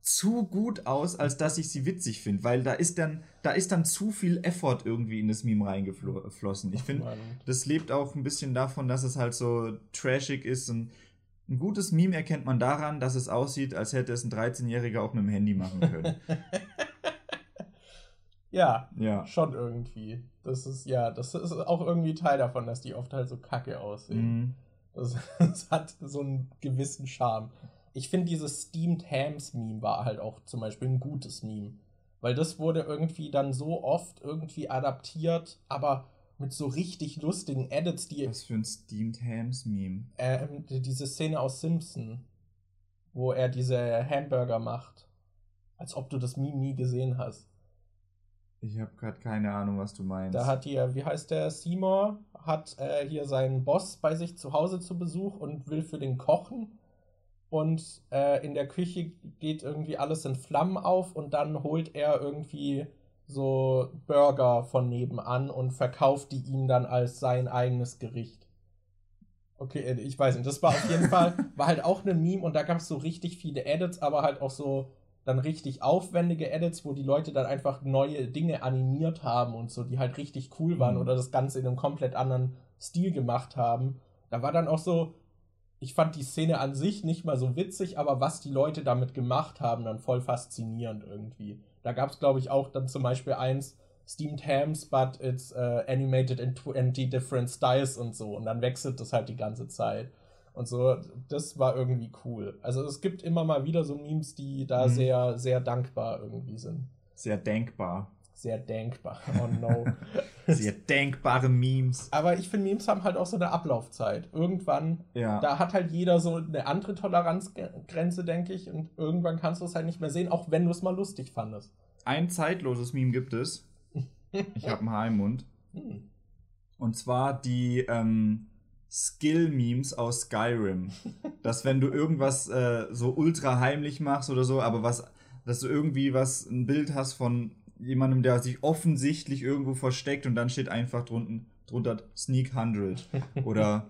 zu gut aus, als dass ich sie witzig finde, weil da ist dann da ist dann zu viel Effort irgendwie in das Meme reingeflossen. Ich finde, das lebt auch ein bisschen davon, dass es halt so trashig ist und ein gutes Meme erkennt man daran, dass es aussieht, als hätte es ein 13-Jähriger auch mit dem Handy machen können. Ja, ja. schon irgendwie. Das ist, ja, das ist auch irgendwie Teil davon, dass die oft halt so kacke aussehen. Mhm. Das, das hat so einen gewissen Charme. Ich finde, dieses Steamed Hams Meme war halt auch zum Beispiel ein gutes Meme. Weil das wurde irgendwie dann so oft irgendwie adaptiert, aber mit so richtig lustigen Edits, die Was für ein Steamed Hams Meme. ähm, die- diese Szene aus Simpson, wo er diese Hamburger macht. Als ob du das Meme nie gesehen hast. Ich habe gerade keine Ahnung, was du meinst. Da hat hier, wie heißt der, Seymour, hat äh, hier seinen Boss bei sich zu Hause zu Besuch und will für den kochen. Und äh, in der Küche geht irgendwie alles in Flammen auf und dann holt er irgendwie so Burger von nebenan und verkauft die ihm dann als sein eigenes Gericht. Okay, äh, ich weiß nicht, das war auf jeden Fall, war halt auch ein Meme und da gab es so richtig viele Edits, aber halt auch so dann richtig aufwendige Edits, wo die Leute dann einfach neue Dinge animiert haben und so, die halt richtig cool waren Mhm. oder das Ganze in einem komplett anderen Stil gemacht haben. Da war dann auch so, ich fand die Szene an sich nicht mal so witzig, aber was die Leute damit gemacht haben, dann voll faszinierend irgendwie. Da gab es, glaube ich, auch dann zum Beispiel eins, Steamed Hams, but it's uh, animated in 20 different styles und so. Und dann wechselt das halt die ganze Zeit. Und so, das war irgendwie cool. Also es gibt immer mal wieder so Memes, die da Mhm. sehr, sehr dankbar irgendwie sind. Sehr denkbar. Sehr denkbar. Oh no. Sehr denkbare Memes. Aber ich finde, Memes haben halt auch so eine Ablaufzeit. Irgendwann Ja. Da hat halt jeder so eine andere Toleranzgrenze, denke ich. Und irgendwann kannst du es halt nicht mehr sehen, auch wenn du es mal lustig fandest. Ein zeitloses Meme gibt es. Ich habe einen Haar im Mund. Hm. Und zwar die ähm, Skill-Memes aus Skyrim. dass wenn du irgendwas äh, so ultra heimlich machst oder so, aber was, dass du irgendwie was, ein Bild hast von jemandem, der sich offensichtlich irgendwo versteckt und dann steht einfach drunten, drunter Sneak 100 oder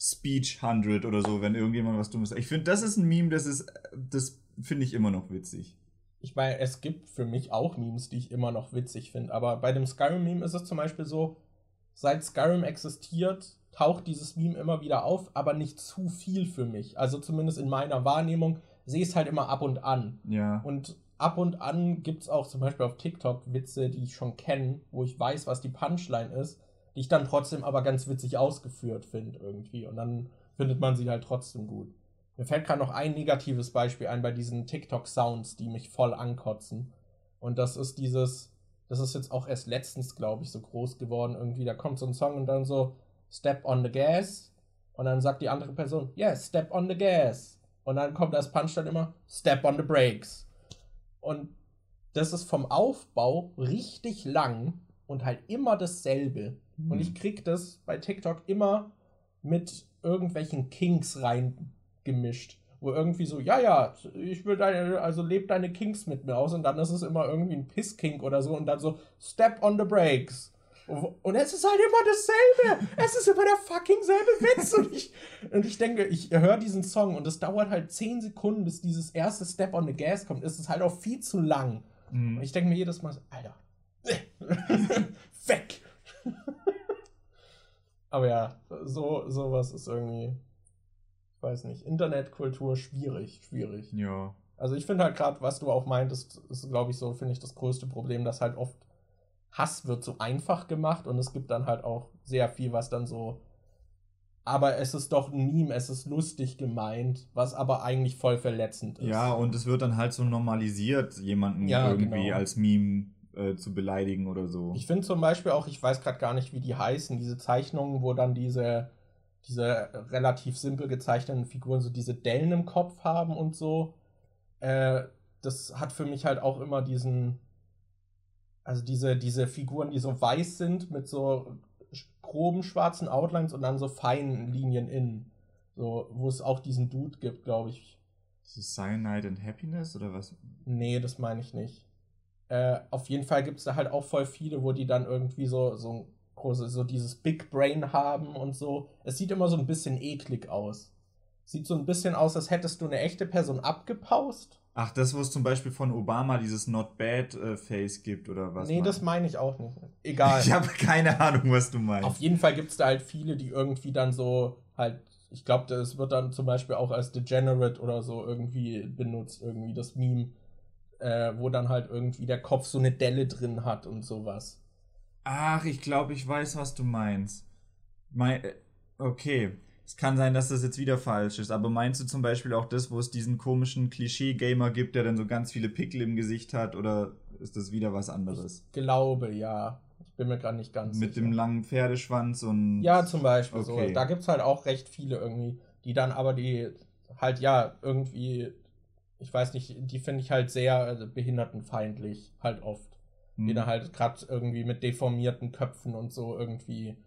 Speech 100 oder so, wenn irgendjemand was Dummes sagt. Ich finde, das ist ein Meme, das ist, das finde ich immer noch witzig. Ich meine, es gibt für mich auch Memes, die ich immer noch witzig finde. Aber bei dem Skyrim-Meme ist es zum Beispiel so, seit Skyrim existiert, taucht dieses Meme immer wieder auf, aber nicht zu viel für mich. Also zumindest in meiner Wahrnehmung sehe ich es halt immer ab und an. Ja. Und ab und an gibt es auch zum Beispiel auf TikTok Witze, die ich schon kenne, wo ich weiß, was die Punchline ist, die ich dann trotzdem aber ganz witzig ausgeführt finde irgendwie. Und dann findet man sie halt trotzdem gut. Mir fällt gerade noch ein negatives Beispiel ein bei diesen TikTok-Sounds, die mich voll ankotzen. Und das ist dieses, das ist jetzt auch erst letztens, glaube ich, so groß geworden irgendwie. Da kommt so ein Song und dann so, Step on the gas. Und dann sagt die andere Person, yes, step on the gas. Und dann kommt das Punch dann immer, step on the brakes. Und das ist vom Aufbau richtig lang und halt immer dasselbe. Hm. Und ich krieg das bei TikTok immer mit irgendwelchen Kinks reingemischt. Wo irgendwie so, ja, ja, ich will deine, also leb deine Kinks mit mir aus und dann ist es immer irgendwie ein Pisskink oder so und dann so, step on the brakes. Und es ist halt immer dasselbe. Es ist immer der fucking selbe Witz. Und ich, und ich denke, ich höre diesen Song und es dauert halt 10 Sekunden, bis dieses erste Step on the Gas kommt. Es ist halt auch viel zu lang. Mhm. Und ich denke mir jedes Mal Alter, weg. Aber ja, so sowas ist irgendwie, ich weiß nicht, Internetkultur schwierig, schwierig. Ja. Also ich finde halt gerade, was du auch meintest, ist, glaube ich, so, finde ich, das größte Problem, dass halt oft Hass wird so einfach gemacht und es gibt dann halt auch sehr viel, was dann so, aber es ist doch ein Meme, es ist lustig gemeint, was aber eigentlich voll verletzend ist. Ja, und es wird dann halt so normalisiert, jemanden Ja, irgendwie genau. als Meme äh, zu beleidigen oder so. Ich finde zum Beispiel auch, ich weiß gerade gar nicht, wie die heißen, diese Zeichnungen, wo dann diese diese relativ simpel gezeichneten Figuren so diese Dellen im Kopf haben und so. Äh, das hat für mich halt auch immer diesen, also diese, diese Figuren, die so weiß sind mit so groben schwarzen Outlines und dann so feinen Linien innen. So, wo es auch diesen Dude gibt, glaube ich. Ist es Cyanide and Happiness oder was? Nee, das meine ich nicht. Äh, auf jeden Fall gibt es da halt auch voll viele, wo die dann irgendwie so, so große, so dieses Big Brain haben und so. Es sieht immer so ein bisschen eklig aus. Sieht so ein bisschen aus, als hättest du eine echte Person abgepaust. Ach, das, wo es zum Beispiel von Obama dieses Not Bad äh, Face gibt oder was? Nee, das meine ich auch nicht. Egal. ich habe keine Ahnung, was du meinst. Auf jeden Fall gibt es da halt viele, die irgendwie dann so halt, ich glaube, das wird dann zum Beispiel auch als Degenerate oder so irgendwie benutzt, irgendwie das Meme, äh, wo dann halt irgendwie der Kopf so eine Delle drin hat und sowas. Ach, ich glaube, ich weiß, was du meinst. Mein, äh, okay. Es kann sein, dass das jetzt wieder falsch ist, aber meinst du zum Beispiel auch das, wo es diesen komischen Klischee-Gamer gibt, der dann so ganz viele Pickel im Gesicht hat, oder ist das wieder was anderes? Ich glaube, ja. Ich bin mir gerade nicht ganz Mit sicher. dem langen Pferdeschwanz und. Ja, zum Beispiel. Okay. So. Da gibt es halt auch recht viele irgendwie, die dann aber die halt, ja, irgendwie, ich weiß nicht, die finde ich halt sehr behindertenfeindlich, halt oft. Hm. Die dann halt gerade irgendwie mit deformierten Köpfen und so irgendwie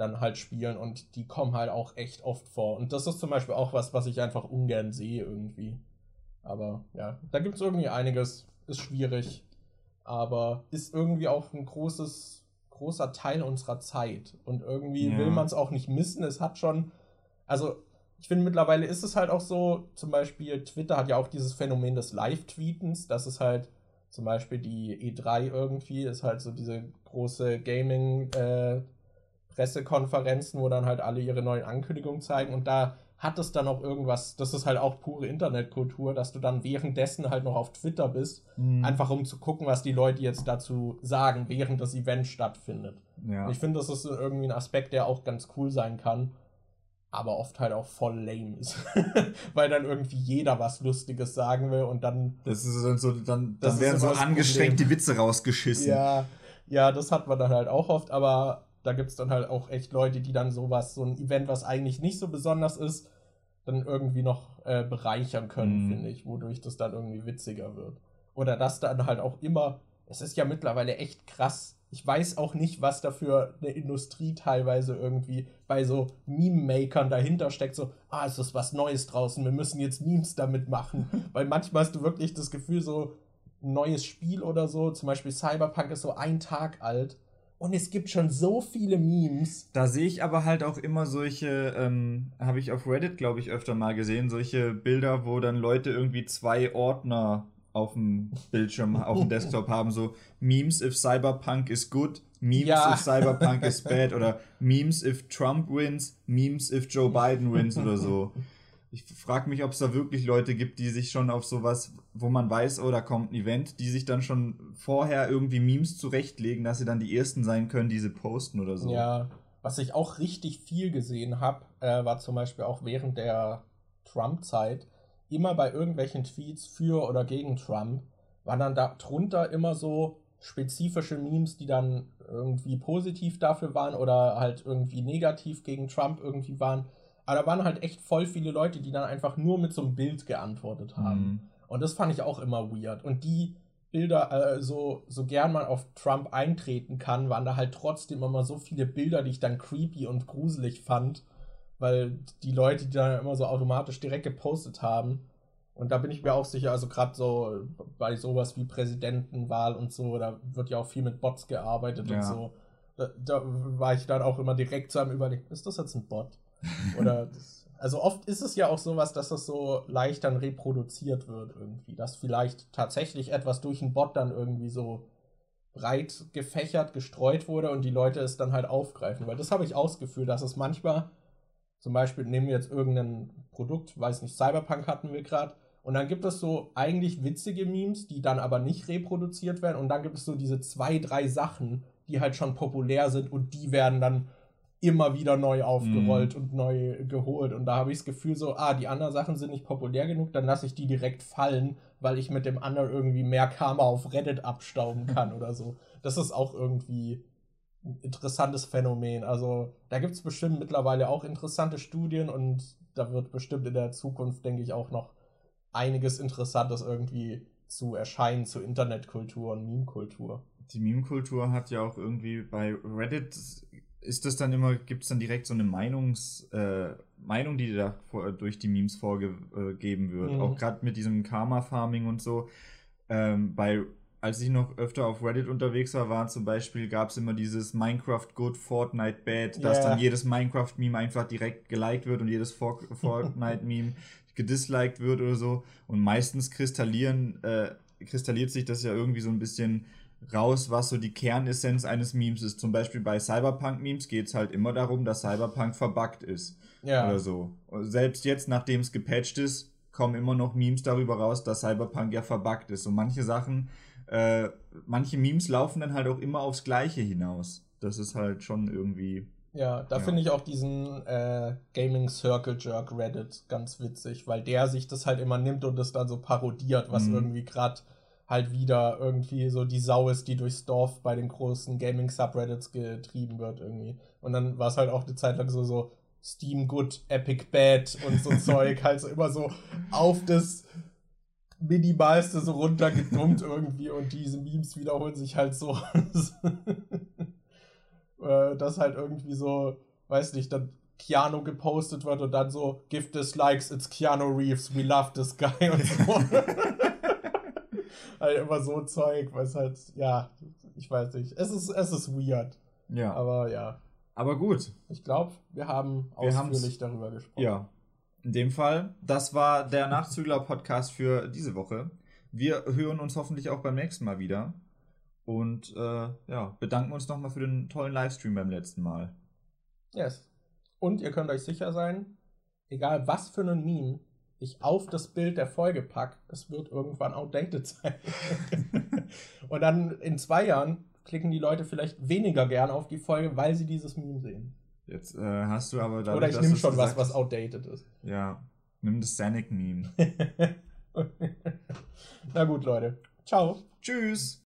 dann halt spielen und die kommen halt auch echt oft vor. Und das ist zum Beispiel auch was, was ich einfach ungern sehe irgendwie. Aber ja, da gibt es irgendwie einiges, ist schwierig, aber ist irgendwie auch ein großes, großer Teil unserer Zeit. Und irgendwie ja. will man es auch nicht missen. Es hat schon, also ich finde mittlerweile ist es halt auch so, zum Beispiel Twitter hat ja auch dieses Phänomen des Live-Tweetens, dass es halt zum Beispiel die E3 irgendwie ist halt so diese große Gaming- äh, Pressekonferenzen, wo dann halt alle ihre neuen Ankündigungen zeigen und da hat es dann auch irgendwas, das ist halt auch pure Internetkultur, dass du dann währenddessen halt noch auf Twitter bist, mhm. einfach um zu gucken, was die Leute jetzt dazu sagen, während das Event stattfindet. Ja. Ich finde, das ist irgendwie ein Aspekt, der auch ganz cool sein kann, aber oft halt auch voll lame ist. Weil dann irgendwie jeder was Lustiges sagen will und dann. Das ist dann so, dann, dann werden so angestrengt die Witze rausgeschissen. Ja, ja, das hat man dann halt auch oft, aber da gibt es dann halt auch echt Leute, die dann sowas, so ein Event, was eigentlich nicht so besonders ist, dann irgendwie noch äh, bereichern können, mhm. finde ich, wodurch das dann irgendwie witziger wird. Oder das dann halt auch immer, es ist ja mittlerweile echt krass. Ich weiß auch nicht, was da für eine Industrie teilweise irgendwie bei so Meme-Makern dahinter steckt. So, ah, es ist was Neues draußen, wir müssen jetzt Memes damit machen. Weil manchmal hast du wirklich das Gefühl, so ein neues Spiel oder so, zum Beispiel Cyberpunk ist so ein Tag alt und es gibt schon so viele Memes. Da sehe ich aber halt auch immer solche, ähm, habe ich auf Reddit, glaube ich, öfter mal gesehen, solche Bilder, wo dann Leute irgendwie zwei Ordner auf dem Bildschirm, auf dem Desktop haben, so Memes if Cyberpunk is good, Memes ja. if Cyberpunk is bad oder Memes if Trump wins, Memes if Joe Biden wins oder so. Ich frage mich, ob es da wirklich Leute gibt, die sich schon auf sowas, wo man weiß, oh, da kommt ein Event, die sich dann schon vorher irgendwie Memes zurechtlegen, dass sie dann die Ersten sein können, die sie posten oder so. Ja, was ich auch richtig viel gesehen habe, äh, war zum Beispiel auch während der Trump-Zeit, immer bei irgendwelchen Tweets für oder gegen Trump, waren dann da drunter immer so spezifische Memes, die dann irgendwie positiv dafür waren oder halt irgendwie negativ gegen Trump irgendwie waren. Aber da waren halt echt voll viele Leute, die dann einfach nur mit so einem Bild geantwortet haben. Mhm. Und das fand ich auch immer weird. Und die Bilder, äh, so, so gern man auf Trump eintreten kann, waren da halt trotzdem immer so viele Bilder, die ich dann creepy und gruselig fand. Weil die Leute, die dann immer so automatisch direkt gepostet haben. Und da bin ich mir auch sicher, also gerade so bei sowas wie Präsidentenwahl und so, da wird ja auch viel mit Bots gearbeitet ja. und so. Da, da, war ich dann auch immer direkt zu einem Überlegen, ist das jetzt ein Bot? Oder das, also oft ist es ja auch sowas, dass das so leicht dann reproduziert wird irgendwie, dass vielleicht tatsächlich etwas durch einen Bot dann irgendwie so breit gefächert, gestreut wurde und die Leute es dann halt aufgreifen. Weil das habe ich ausgefühlt, dass es manchmal, zum Beispiel nehmen wir jetzt irgendein Produkt, weiß nicht, Cyberpunk hatten wir gerade, und dann gibt es so eigentlich witzige Memes, die dann aber nicht reproduziert werden. Und dann gibt es so diese zwei, drei Sachen, die halt schon populär sind und die werden dann immer wieder neu aufgerollt mhm. und neu geholt. Und da habe ich das Gefühl so, ah, die anderen Sachen sind nicht populär genug, dann lasse ich die direkt fallen, weil ich mit dem anderen irgendwie mehr Karma auf Reddit abstauben kann oder so. Das ist auch irgendwie ein interessantes Phänomen. Also da gibt es bestimmt mittlerweile auch interessante Studien und da wird bestimmt in der Zukunft, denke ich, auch noch einiges Interessantes irgendwie zu erscheinen zu Internetkultur und Meme-Kultur. Die Meme-Kultur hat ja auch irgendwie bei Reddit ist das dann immer, gibt es dann direkt so eine Meinungs, äh, Meinung, die da vor, durch die Memes vorgegeben wird. Mhm. Auch gerade mit diesem Karma-Farming und so. Ähm, bei als ich noch öfter auf Reddit unterwegs war, war zum Beispiel, gab es immer dieses Minecraft Good, Fortnite Bad, dass dann jedes Minecraft-Meme einfach direkt geliked wird und jedes Fortnite-Meme gedisliked wird oder so. Und meistens kristallieren, äh, kristalliert sich das ja irgendwie so ein bisschen raus, was so die Kernessenz eines Memes ist. Zum Beispiel bei Cyberpunk-Memes geht es halt immer darum, dass Cyberpunk verbuggt ist. Ja. Oder so. Selbst jetzt, nachdem es gepatcht ist, kommen immer noch Memes darüber raus, dass Cyberpunk ja verbuggt ist. Und manche Sachen äh, manche Memes laufen dann halt auch immer aufs Gleiche hinaus. Das ist halt schon irgendwie. Ja, da ja. finde ich auch diesen äh, Gaming Circle Jerk Reddit ganz witzig, weil der sich das halt immer nimmt und das dann so parodiert, was mhm. irgendwie gerade halt wieder irgendwie so die Sau ist, die durchs Dorf bei den großen Gaming Subreddits getrieben wird irgendwie. Und dann war es halt auch eine Zeit lang so, so Steam Good, Epic Bad und so Zeug, halt so immer so auf das Minimalste so runtergedummt irgendwie und diese Memes wiederholen sich halt so. Äh, dass halt irgendwie so, weiß nicht, dann Keanu gepostet wird und dann so, give this likes, it's Keanu Reeves, we love this guy und so. halt immer so Zeug, was halt, ja, ich weiß nicht. Es ist, es ist weird. Ja. Aber ja. Aber gut. Ich glaube, wir haben wir ausführlich darüber gesprochen. Ja, in dem Fall, das war der Nachzügler-Podcast für diese Woche. Wir hören uns hoffentlich auch beim nächsten Mal wieder. Und äh, ja, bedanken uns nochmal für den tollen Livestream beim letzten Mal. Yes. Und ihr könnt euch sicher sein, egal was für ein Meme ich auf das Bild der Folge packe, es wird irgendwann outdated sein. Und dann in zwei Jahren klicken die Leute vielleicht weniger gern auf die Folge, weil sie dieses Meme sehen. Jetzt äh, hast du aber dadurch, Oder ich nehme schon was, was outdated ist. Ja, nimm das Sanic-Meme. Na gut, Leute. Ciao. Tschüss.